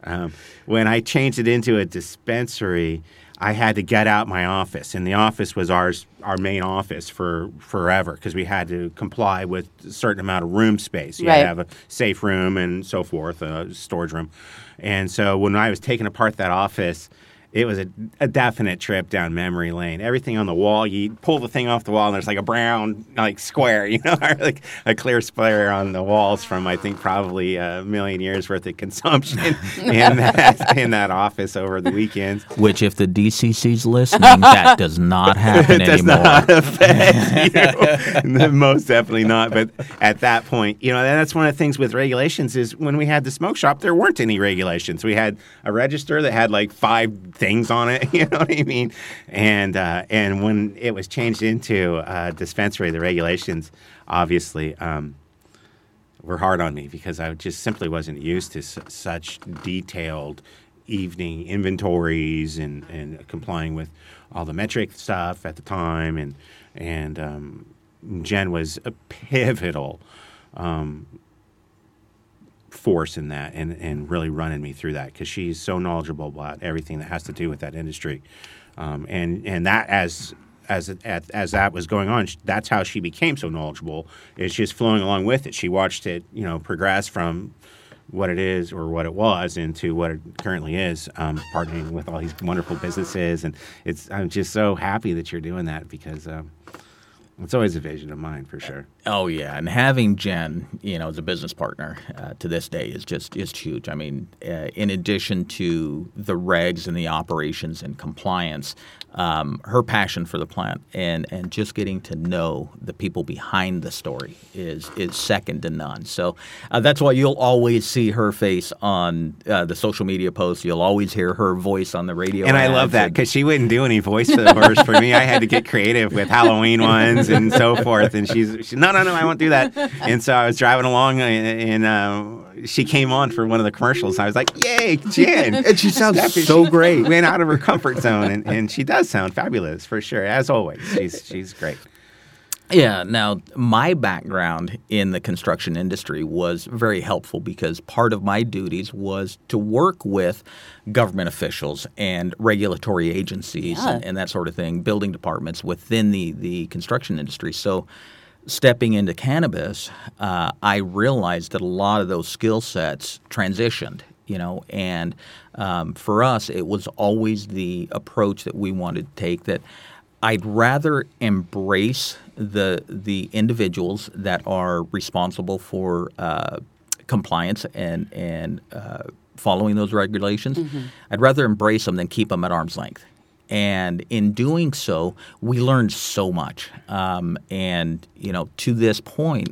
Um, when I changed it into a dispensary, I had to get out my office, and the office was ours, our main office for forever because we had to comply with a certain amount of room space. You had to have a safe room and so forth, a storage room. And so when I was taking apart that office it was a, a definite trip down memory lane. Everything on the wall, you pull the thing off the wall, and there's like a brown like square, <laughs> you know, or like a clear square on the walls from I think probably a million years worth of consumption <laughs> in that in that office over the weekends. Which, if the DCC's listening, that does not <laughs> happen it does anymore. not affect you. Most definitely not. But at that point, you know, that's one of the things with regulations is when we had the smoke shop, there weren't any regulations. We had a register that had like five things on it. <laughs> You know what I mean? And uh, and when it was changed into uh, dispensary, the regulations obviously. Um, were hard on me because I just simply wasn't used to such detailed evening inventories and, and complying with all the metric stuff at the time. And and um, Jen was a pivotal um, force in that and, and really running me through that because she's so knowledgeable about everything that has to do with that industry. Um, and and that as as as, that was going on, that's how she became so knowledgeable. Is just flowing along with it. She watched it, you know, progress from what it is or what it was into what it currently is, um, partnering with all these wonderful businesses. And it's I'm just so happy that you're doing that because um, it's always a vision of mine for sure. Oh yeah, and having Jen, you know, as a business partner uh, to this day is just is huge. I mean, uh, in addition to the regs and the operations and compliance, um, her passion for the plant and and just getting to know the people behind the story is is second to none. So uh, that's why you'll always see her face on uh, the social media posts. You'll always hear her voice on the radio. And I love that because she wouldn't do any voiceovers for me. I had to get creative with Halloween ones and so forth. And she's she, no, no, no, I won't do that. And so I was driving along and, and uh, she came on for one of the commercials. I was like, "Yay, Jen!" And she sounds Stephanie, so she great. Went out of her comfort zone, and, and she does sound fabulous for sure. As always, she's <laughs> she's great. Yeah. Now, my background in the construction industry was very helpful because part of my duties was to work with government officials and regulatory agencies Yeah. and, and that sort of thing, building departments within the, the construction industry. So, stepping into cannabis, uh, I realized that a lot of those skill sets transitioned. You know, and um, for us, it was always the approach that we wanted to take that I'd rather embrace the the individuals that are responsible for uh, compliance and and uh, following those regulations. I'd rather embrace them than keep them at arm's length. And in doing so, we learned so much. Um, and you know, to this point,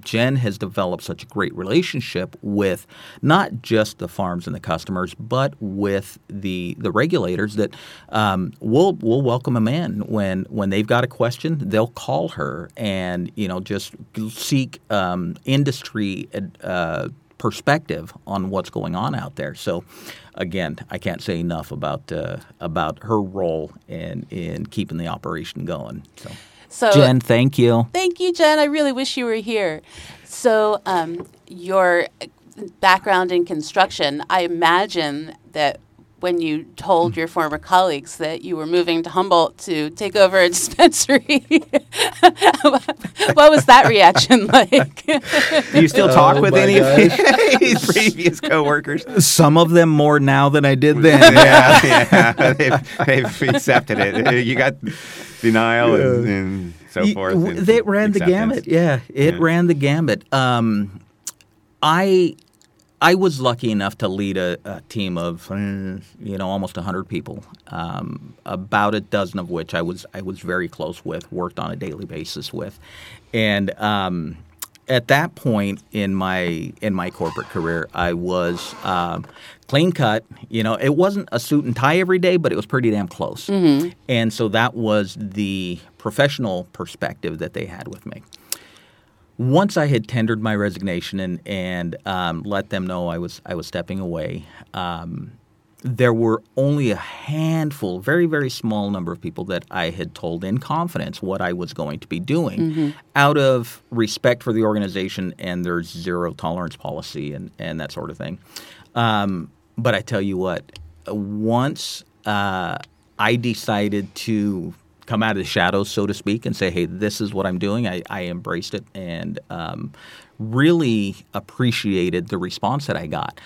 Jen has developed such a great relationship with not just the farms and the customers, but with the the regulators that um, we'll we'll welcome them in when when they've got a question. They'll call her and you know just seek um, industry uh, perspective on what's going on out there. So. Again, I can't say enough about uh, about her role in in keeping the operation going. So, So Jen, thank you. Thank you, Jen. I really wish you were here. So, um, your background in construction, I imagine that when you told your former colleagues that you were moving to Humboldt to take over a <laughs> dispensary, what was that reaction <laughs> like? Do you still talk Oh with my any of his <laughs> previous coworkers? Some of them more now than I did then. yeah, yeah. They've, they've accepted it. You got denial and, and so Y- forth. w- and They ran the gamut. Yeah, it Yeah. ran the gamut. Um, I I was lucky enough to lead a, a team of uh, you know almost hundred people. Um, about a dozen of which I was I was very close with, worked on a daily basis with, and. Um, at that point in my in my corporate career, I was um, clean cut. You know, it wasn't a suit and tie every day, but it was pretty damn close. And so that was the professional perspective that they had with me. Once I had tendered my resignation and and um, let them know I was I was stepping away, um, there were only a handful, very very small number of people that I had told in confidence what I was going to be doing, out of respect for the organization and their zero tolerance policy and and that sort of thing. Um, but I tell you what, once uh, I decided to come out of the shadows, so to speak, and say, "Hey, this is what I'm doing." I, I embraced it and um, really appreciated the response that I got.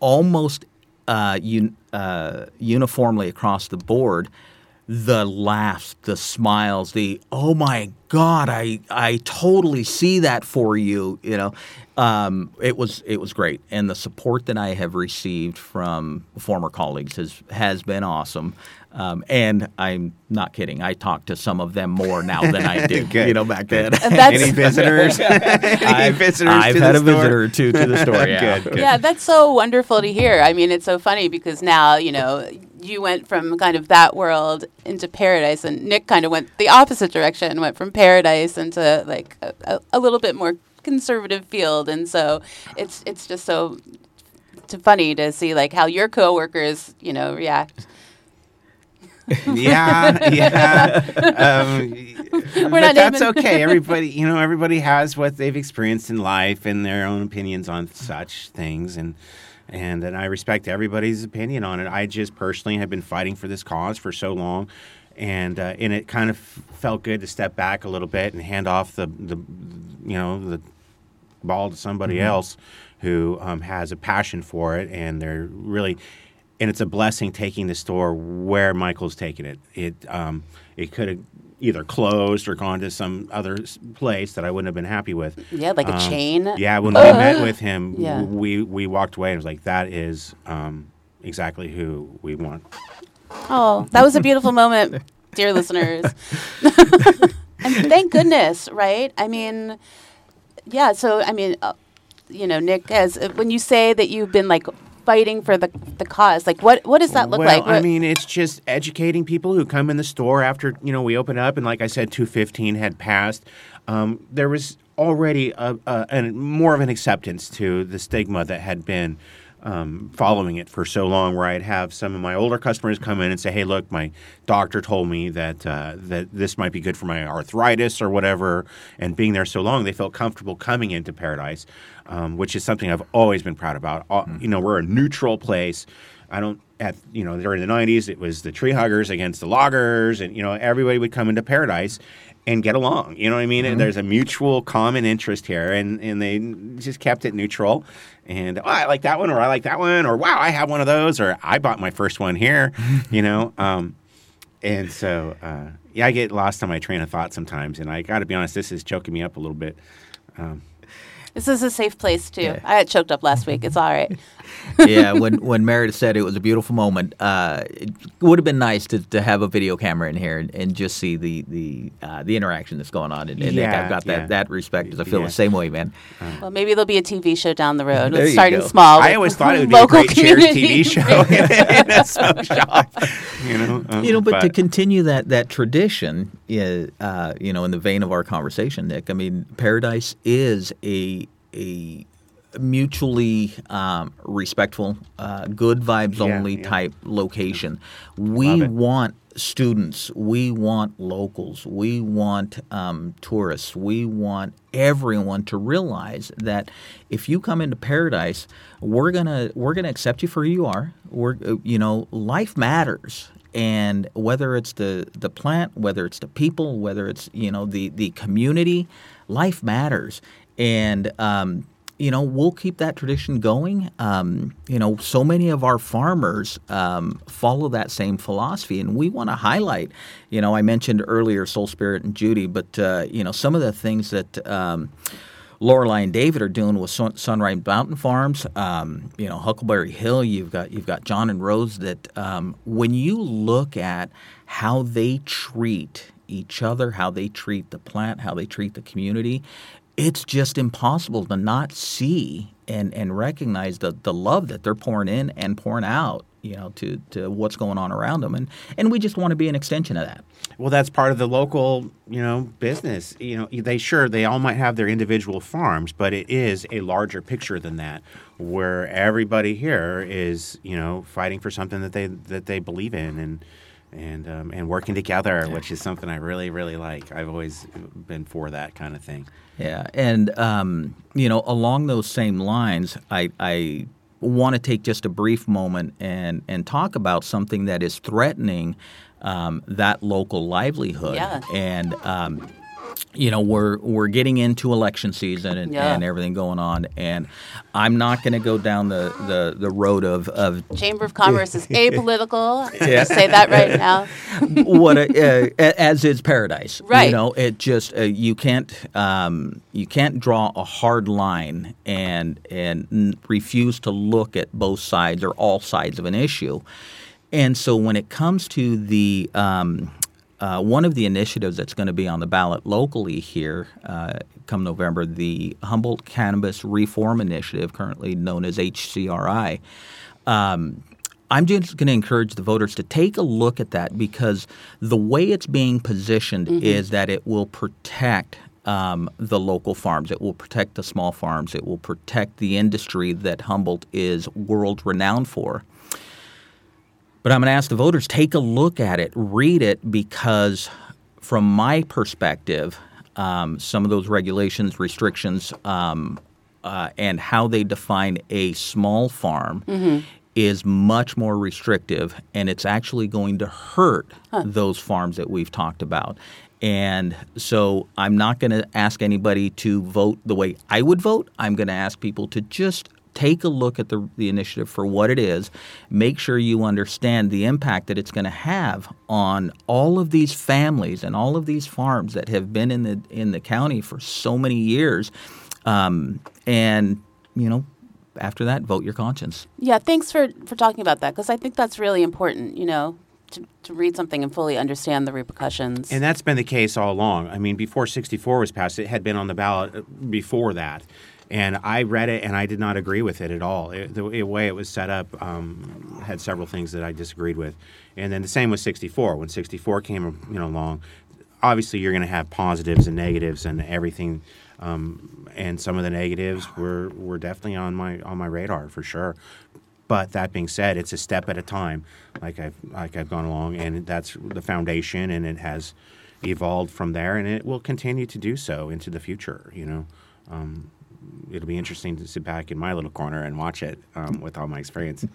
Almost uh, un, uh, uniformly across the board, the laughs, the smiles, the oh my god, I I totally see that for you. You know, um, it was it was great, and the support that I have received from former colleagues has has been awesome. Um, and I'm not kidding. I talk to some of them more now than I <laughs> did, you know, back then. That's- Any visitors? <laughs> Any I've, visitors I've to had the a store? visitor or two to the store. <laughs> Yeah. Good, good. Yeah, that's so wonderful to hear. I mean, it's so funny because now, you know, you went from kind of that world into paradise, and Nick kind of went the opposite direction, went from paradise into like a, a, a little bit more conservative field. And so it's it's just so t- funny to see like how your coworkers, you know, react. <laughs> yeah, yeah. Um, but that's naming- okay. Everybody, you know, everybody has what they've experienced in life and their own opinions on such things, and and and I respect everybody's opinion on it. I just personally have been fighting for this cause for so long. And uh, and it kind of felt good to step back a little bit and hand off the, the you know the ball to somebody else who um, has a passion for it and they're really and it's a blessing taking the store where Michael's taken it. It um, it could have either closed or gone to some other place that I wouldn't have been happy with. Yeah, like a Um, chain. Yeah, when we met with him, <laughs> Yeah. we we walked away and was like, that is um, exactly who we want. Oh, that was a beautiful moment, <laughs> dear listeners. <laughs> and thank goodness, right? I mean, yeah. So, I mean, uh, you know, Nick, as uh, when you say that you've been like fighting for the the cause, like what what does that look well, like? I mean, it's just educating people who come in the store after you know we open up, and like I said, two fifteen had passed. Um, there was already a, a, a more of an acceptance to the stigma that had been um, following it for so long. Where I'd have some of my older customers come in and say, "Hey, look, my doctor told me that uh, that this might be good for my arthritis or whatever." And being there so long, they felt comfortable coming into Paradise, um, which is something I've always been proud about. Uh, You know, we're a neutral place. I don't at you know during the '90s it was the tree huggers against the loggers, and you know everybody would come into Paradise and get along. You know what I mean? And there's a mutual common interest here, and and they just kept it neutral. And oh, I like that one, or I like that one, or wow, I have one of those, or I bought my first one here. <laughs> you know. Um, and so, uh, yeah, I get lost on my train of thought sometimes, and I got to be honest, this is choking me up a little bit. this is a safe place too. Yeah. I got choked up last week. It's all right. <laughs> yeah, when when Meredith said it was a beautiful moment, uh, it would have been nice to, to have a video camera in here and, and just see the the uh, the interaction that's going on. And, and Nick, Yeah, I've got that yeah. that respect. 'cause I feel Yeah. the same way, man. Well, maybe there'll be a TV show down the road. There It's you starting go. small. I always thought it would be a local great Cheers community. TV show <laughs> in a smoke shop. You know, um, You know, but, to continue that that tradition, yeah, uh, you know, in the vein of our conversation, Nick. I mean, Paradise is a a mutually um, respectful, uh, good vibes Yeah, only yeah. type location. We want students, we want locals, we want um, tourists, we want everyone to realize that if you come into paradise, we're gonna we're gonna accept you for who you are. We're you know life matters. And whether it's the, the plant, whether it's the people, whether it's you know the, the community, life matters. And um, you know, we'll keep that tradition going. Um, you know, so many of our farmers um, follow that same philosophy, and we want to highlight. You know, I mentioned earlier Soul Spirit and Judy, but uh, you know, some of the things that. Um, Lorelei and David are doing with Sun- Sunrise Mountain Farms. Um, you know, Huckleberry Hill. You've got you've got John and Rose. That um, when you look at how they treat each other, how they treat the plant, how they treat the community, it's just impossible to not see and and recognize the the love that they're pouring in and pouring out. You know, to to what's going on around them, and and we just want to be an extension of that. Well, that's part of the local, you know, business. You know, they sure they all might have their individual farms, but it is a larger picture than that, where everybody here is, you know, fighting for something that they that they believe in and and um, and working together, which is something I really really like. I've always been for that kind of thing. Yeah, and um, you know, along those same lines, I, I want to take just a brief moment and and talk about something that is threatening um, that local livelihood. Yeah. And um, you know we're we're getting into election season and, Yeah. and everything going on, and I'm not going to go down the, the, the road of, of Chamber of Commerce is <laughs> apolitical. I just say that right now. <laughs> what a, uh, as is paradise. Right. You know, it just uh, you can't um, you can't draw a hard line and and refuse to look at both sides or all sides of an issue. And so when it comes to the um, uh, one of the initiatives that's going to be on the ballot locally here uh, come November, the Humboldt Cannabis Reform Initiative, currently known as HCRI. Um, I'm just going to encourage the voters to take a look at that because the way it's being positioned is that it will protect um, the local farms. It will protect the small farms. It will protect the industry that Humboldt is world renowned for. But I'm going to ask the voters take a look at it, read it, because from my perspective, um, some of those regulations, restrictions, um, uh, and how they define a small farm is much more restrictive, and it's actually going to hurt those farms that we've talked about. And so I'm not going to ask anybody to vote the way I would vote. I'm going to ask people to just take a look at the, the initiative for what it is. Make sure you understand the impact that it's going to have on all of these families and all of these farms that have been in the in the county for so many years. Um, and you know, after that, vote your conscience. Yeah, thanks for, for talking about that because I think that's really important, you know, to, to read something and fully understand the repercussions. And that's been the case all along. I mean, before 64 was passed, it had been on the ballot uh, before that. And I read it and I did not agree with it at all. It, the, the way it was set up um, had several things that I disagreed with. And then the same with 64. When 64 came you know, along, obviously you're going to have positives and negatives and everything. Um, and some of the negatives were, were definitely on my on my radar for sure. But that being said, it's a step at a time, like I've like I've gone along, and that's the foundation, and it has evolved from there, and it will continue to do so into the future. You know, um, it'll be interesting to sit back in my little corner and watch it um, with all my experience. And-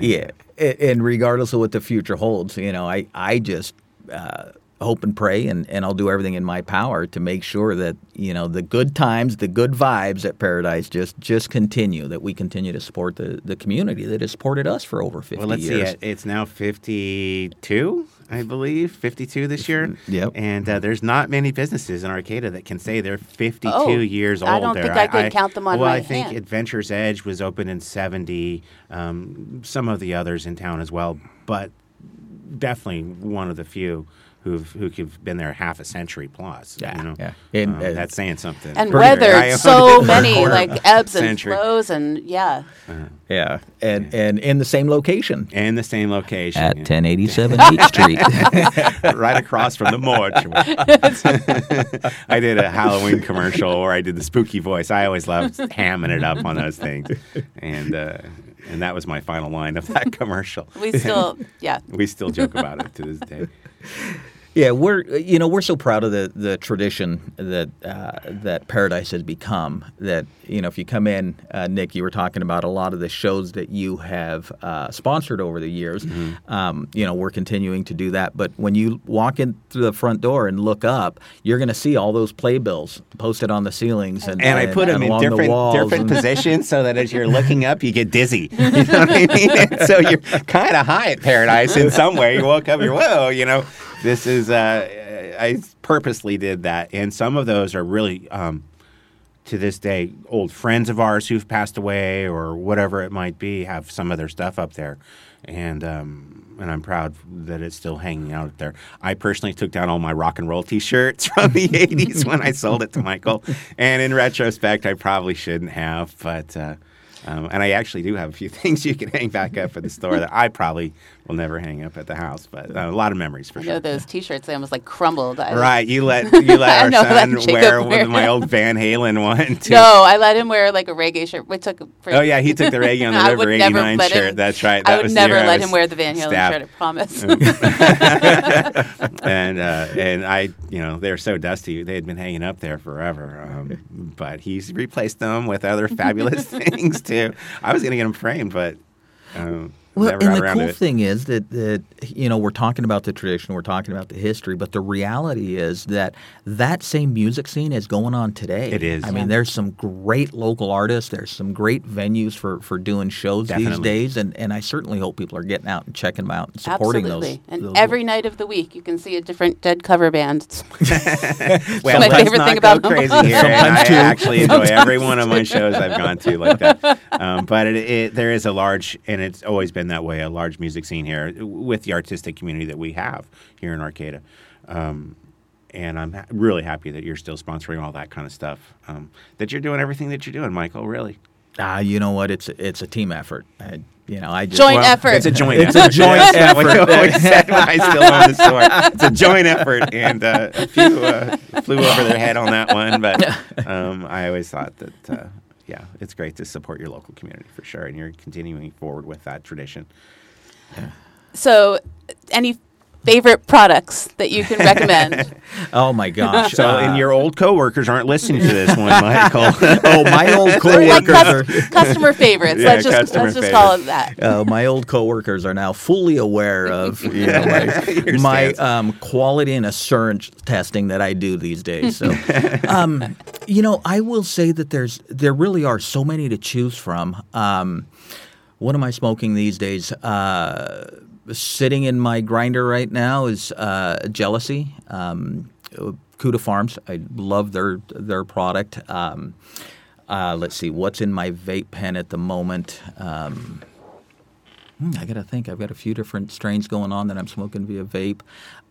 <laughs> Yeah, and regardless of what the future holds, you know, I I just uh, hope and pray, and, and I'll do everything in my power to make sure that you know the good times, the good vibes at Paradise just just continue. That we continue to support the, the community that has supported us for over fifty Well, let's years. see. It's now 52, I believe, 52 this year. Yep. And uh, there's not many businesses in Arcata that can say they're 52 Oh, years old. I don't there. think I could count them on well, my I think hand. Adventures Edge was open in 70. Um, some of the others in town as well, but definitely one of the few who've who've been there half a century plus. Yeah, you know? yeah. And, Um, uh, that's saying something. and Pretty- weathered so <laughs> many like ebbs and century. flows and yeah. yeah, and and in the same location in the same location at yeah. 1087 H <laughs> Street. <laughs> right across from the mortuary. I did a Halloween commercial where I did the spooky voice. I always loved hamming it up on those things, and uh, and that was my final line of that commercial. We still yeah. we still joke about it to this day. Yeah, we're you know we're so proud of the the tradition that uh, that Paradise has become. That you know if you come in, uh, Nick, you were talking about a lot of the shows that you have uh, sponsored over the years. Um, you know we're continuing to do that. But when you walk in through the front door and look up, you're going to see all those playbills posted on the ceilings and And I put them in along the different different <laughs> positions so that as you're looking up, you get dizzy. <laughs> You know what I mean? And so you're kind of high at paradise in some way. You woke up, you're whoa. You know, this is. Uh, I purposely did that, and some of those are really. Um, to this day, old friends of ours who've passed away or whatever it might be have some of their stuff up there, and um, and I'm proud that it's still hanging out there. I personally took down all my rock and roll T-shirts <laughs> from the '80s when I sold it to Michael, and in retrospect, I probably shouldn't have, but. Uh, um, and I actually do have a few <laughs> things you can hang back up at the store that I probably will never hang up at the house, but uh, a lot of memories for I sure. know those T-shirts. They almost like crumbled. I, Right, you let <laughs> you let our son wear, wear my old Van Halen <laughs> one. Too. No, I let him wear like a reggae shirt. We took. For, Oh yeah, he took the Reggae on the I River '89 let him- shirt. That's right. I would never let him wear the Van Halen stabbed. shirt. I promise. and uh, and I, you know, they're so dusty. They had been hanging up there forever. Um, but he's replaced them with other fabulous things too. I was gonna get him framed, but um, Well, and the cool it. thing is that that you know we're talking about the tradition, we're talking about the history, but the reality is that that same music scene is going on today. It is. I mean, there's some great local artists. There's some great venues for, for doing shows these days, and, and I certainly hope people are getting out and checking them out and supporting Absolutely. those. and those- every night of the week, you can see a different Dead cover band. <laughs> Well, my let's favorite not thing go about them. crazy here. Sometimes I two. actually enjoy every one of my shows I've gone to like that. Um, but it, it, there is a large, and it's always been that way, a large music scene here with the artistic community that we have here in Arcata. Um, and I'm ha- really happy that you're still sponsoring all that kind of stuff. Um, that you're doing everything that you're doing, Michael. Really, Ah, you know what? It's it's a team effort. I, you know, I just Joint Well, effort. It's a joint. It's a effort. joint That's what effort. I always said when I <laughs> still own the store. It's a joint effort, and uh, a few uh, flew over their head on that one. But <laughs> um, I always thought that, uh, yeah, it's great to support your local community for sure, and you're continuing forward with that tradition. so, any favorite products that you can recommend? <laughs> oh my gosh. So, uh, and your old coworkers aren't listening to this one, Michael. <laughs> oh my old <laughs> like coworkers are. customer favorites. Yeah, let's just customer let's just call it that. Uh, my old coworkers are now fully aware of you know, my, my um, quality and assurance testing that I do these days. So, um, you know, I will say that there's there really are so many to choose from. Um, what am I smoking these days? Uh, sitting in my grinder right now is uh, Jealousy. Um, Cuda Farms. I love their their product. Um, uh, let's see what's in my vape pen at the moment. Um, Hmm, I got to think. I've got a few different strains going on that I'm smoking via vape.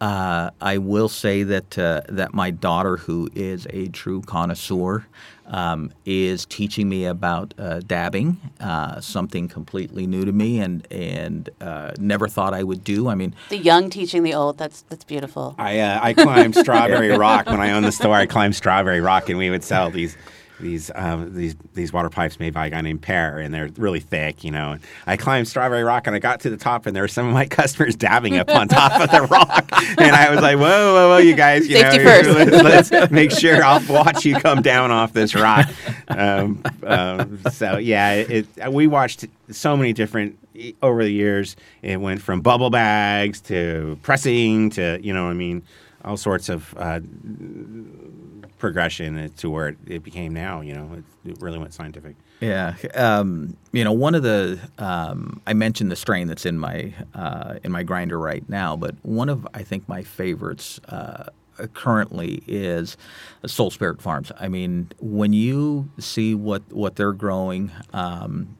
Uh, I will say that uh, that my daughter, who is a true connoisseur, um, is teaching me about uh, dabbing, uh, something completely new to me, and and uh, never thought I would do. I mean, The young teaching the old. That's that's beautiful. I uh, I climbed <laughs> Strawberry Rock when I owned the store. I climbed Strawberry Rock, and we would sell these these um, these these water pipes made by a guy named Pear, and they're really thick, you know. And I climbed Strawberry Rock, and I got to the top, and there were some of my <laughs> customers dabbing up on top of the rock, <laughs> and I was like, "Whoa, whoa, whoa, you guys! You Safety know, first. <laughs> Let's, let's make sure I'll watch you come down off this rock." Um, um, so yeah, it, we watched so many different over the years. It went from bubble bags to pressing to you know, I mean, all sorts of uh, progression to where it, it became now. You know, it, it really went scientific. Yeah, um, you know, one of the um, I mentioned the strain that's in my uh, in my grinder right now, but one of I think my favorites uh, currently is Soul Spirit Farms. I mean, when you see what what they're growing. Um,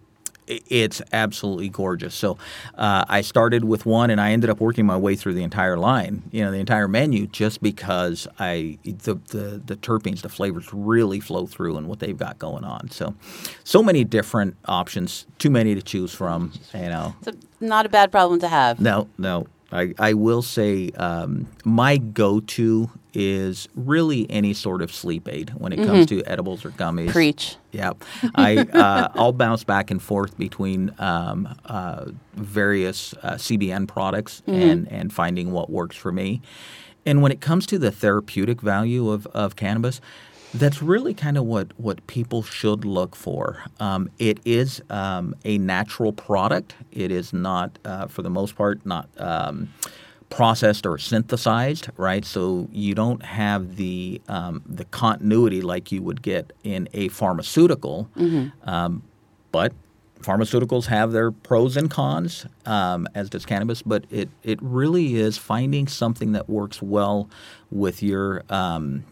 it's absolutely gorgeous. So uh, I started with one, and I ended up working my way through the entire line, you know, the entire menu, just because I the the, the terpenes, the flavors really flow through, and what they've got going on. So, so many different options, too many to choose from. You know, It's a, not a bad problem to have. no, no. I, I will say um, my go-to is really any sort of sleep aid when it comes to edibles or gummies. Preach. Yeah, I uh, <laughs> I'll bounce back and forth between um, uh, various uh, CBN products and and finding what works for me. And when it comes to the therapeutic value of, of cannabis, that's really kind of what, what people should look for. Um, it is um, a natural product. It is not, uh, for the most part, not um, processed or synthesized, right? So you don't have the um, the continuity like you would get in a pharmaceutical. Um, but pharmaceuticals have their pros and cons, um, as does cannabis. But it it really is finding something that works well with your um,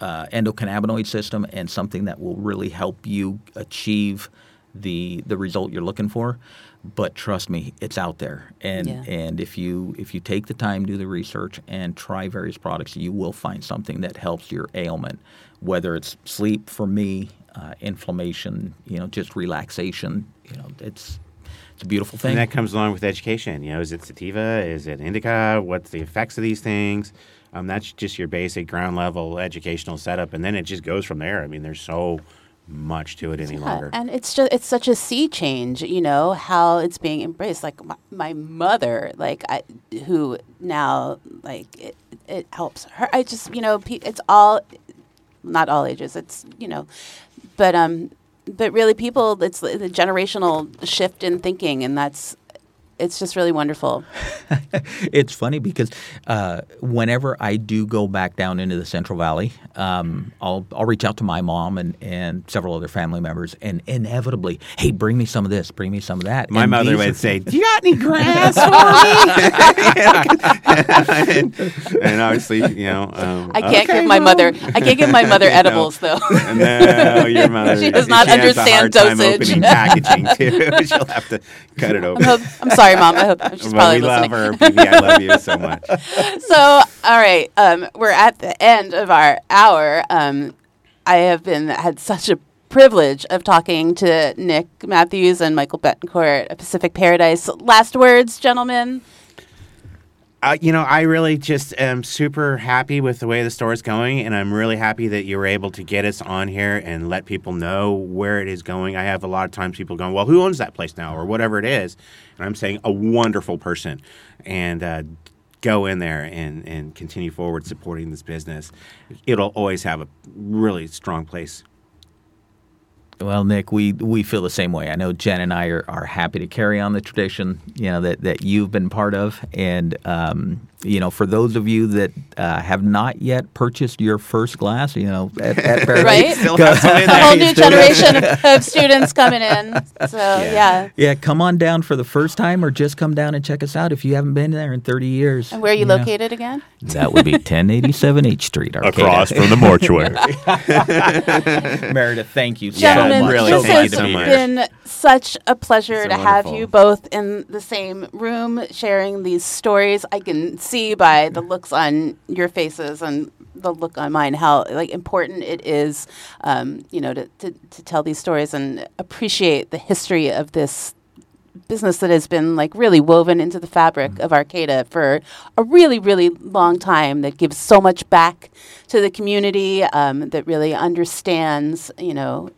uh, endocannabinoid system and something that will really help you achieve the the result you're looking for. But trust me, it's out there, and Yeah. and if you if you take the time, do the research, and try various products, you will find something that helps your ailment, whether it's sleep for me, uh, inflammation, you know, just relaxation. You know, it's it's a beautiful thing. And that comes along with education. You know, is it sativa? Is it indica? What's the effects of these things? Um, that's just your basic ground level educational setup, and then it just goes from there. I mean, there's so much to it any Yeah, longer. and it's just it's such a sea change, you know, how it's being embraced. Like my, my mother, like I, who now like it, it helps her. I just you know it's all, not all ages. It's you know, but um, but really people, it's the the generational shift in thinking, and that's it's just really wonderful. <laughs> it's funny because uh, whenever I do go back down into the Central Valley, um, I'll I'll reach out to my mom and, and several other family members, and inevitably, hey, bring me some of this, bring me some of that. My And mother would are- say, "Do you got any grass for me?" and, <laughs> <laughs> and obviously, you know, um, I can't okay, give my well. mother. I can't give my mother You know. edibles though. No, your mother. She does not has a understand dosage. time dosage. opening packaging too. She'll have to cut it open. I'm, I'm sorry, mom. I hope she's well, probably we listening. love her, BB. I love you so much. <laughs> So, all right, um, we're at the end of our hour. Um, I have been had such a privilege of talking to Nick Matthews and Michael Bettencourt at Pacific Paradise. Last words, gentlemen. Uh, you know, I really just am super happy with the way the store is going, and I'm really happy that you were able to get us on here and let people know where it is going. I have a lot of times people going, "Well, who owns that place now?" or whatever it is, and I'm saying a wonderful person, and uh, go in there and and continue forward supporting this business. It'll always have a really strong place. Well, Nick, we, we feel the same way. I know Jen and I are, are happy to carry on the tradition, you know, that, that you've been part of. And, um, you know, for those of you that uh, have not yet purchased your first glass, you know, at, at Paradise, Right? <laughs> Still have some in A whole new <laughs> generation of, of students coming in. <laughs> So, yeah. Yeah, come on down for the first time or just come down and check us out if you haven't been there in 30 years. And where are you know. located again? That would be 1087 H Street. Arcata. Across from the mortuary. Meredith, thank you Yeah, so Gentlemen, much. really, this thank has you so much. been such a pleasure So to have you both in the same room sharing these stories. I can see by the looks on your faces and the look on mine how like important it is, um, you know, to, to, to tell these stories and appreciate the history of this business that has been like really woven into the fabric of Arcata for a really, really long time that gives so much back to the community, um, that really understands, you know.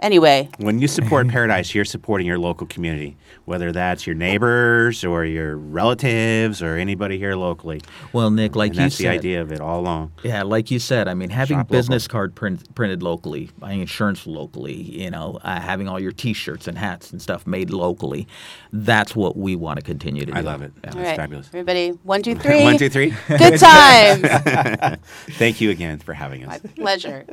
Anyway, When you support Paradise, you're supporting your local community, whether that's your neighbors or your relatives or anybody here locally. Well, Nick, like and you that's said, the idea of it all along. Yeah, like you said, I mean, having Shop local. business card print, printed locally, buying insurance locally, you know, uh, having all your T-shirts and hats and stuff made locally, that's what we want to continue to do. I love it. Yeah. That's all right, fabulous. everybody, one, two, <laughs> three. One, two, three. Good times. <laughs> Thank you again for having us. My pleasure.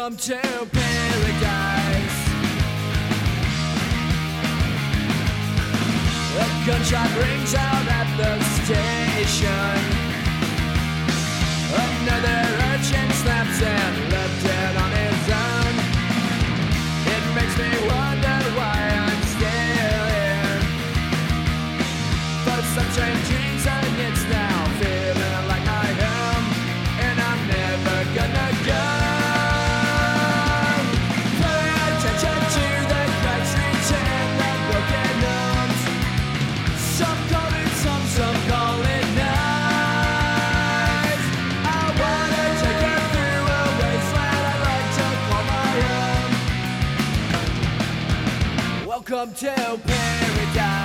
Welcome to paradise. A gunshot rings out at the station. Another urchin snaps and left dead on his own. It makes me wonder why I'm still here. For some strange Welcome to paradise.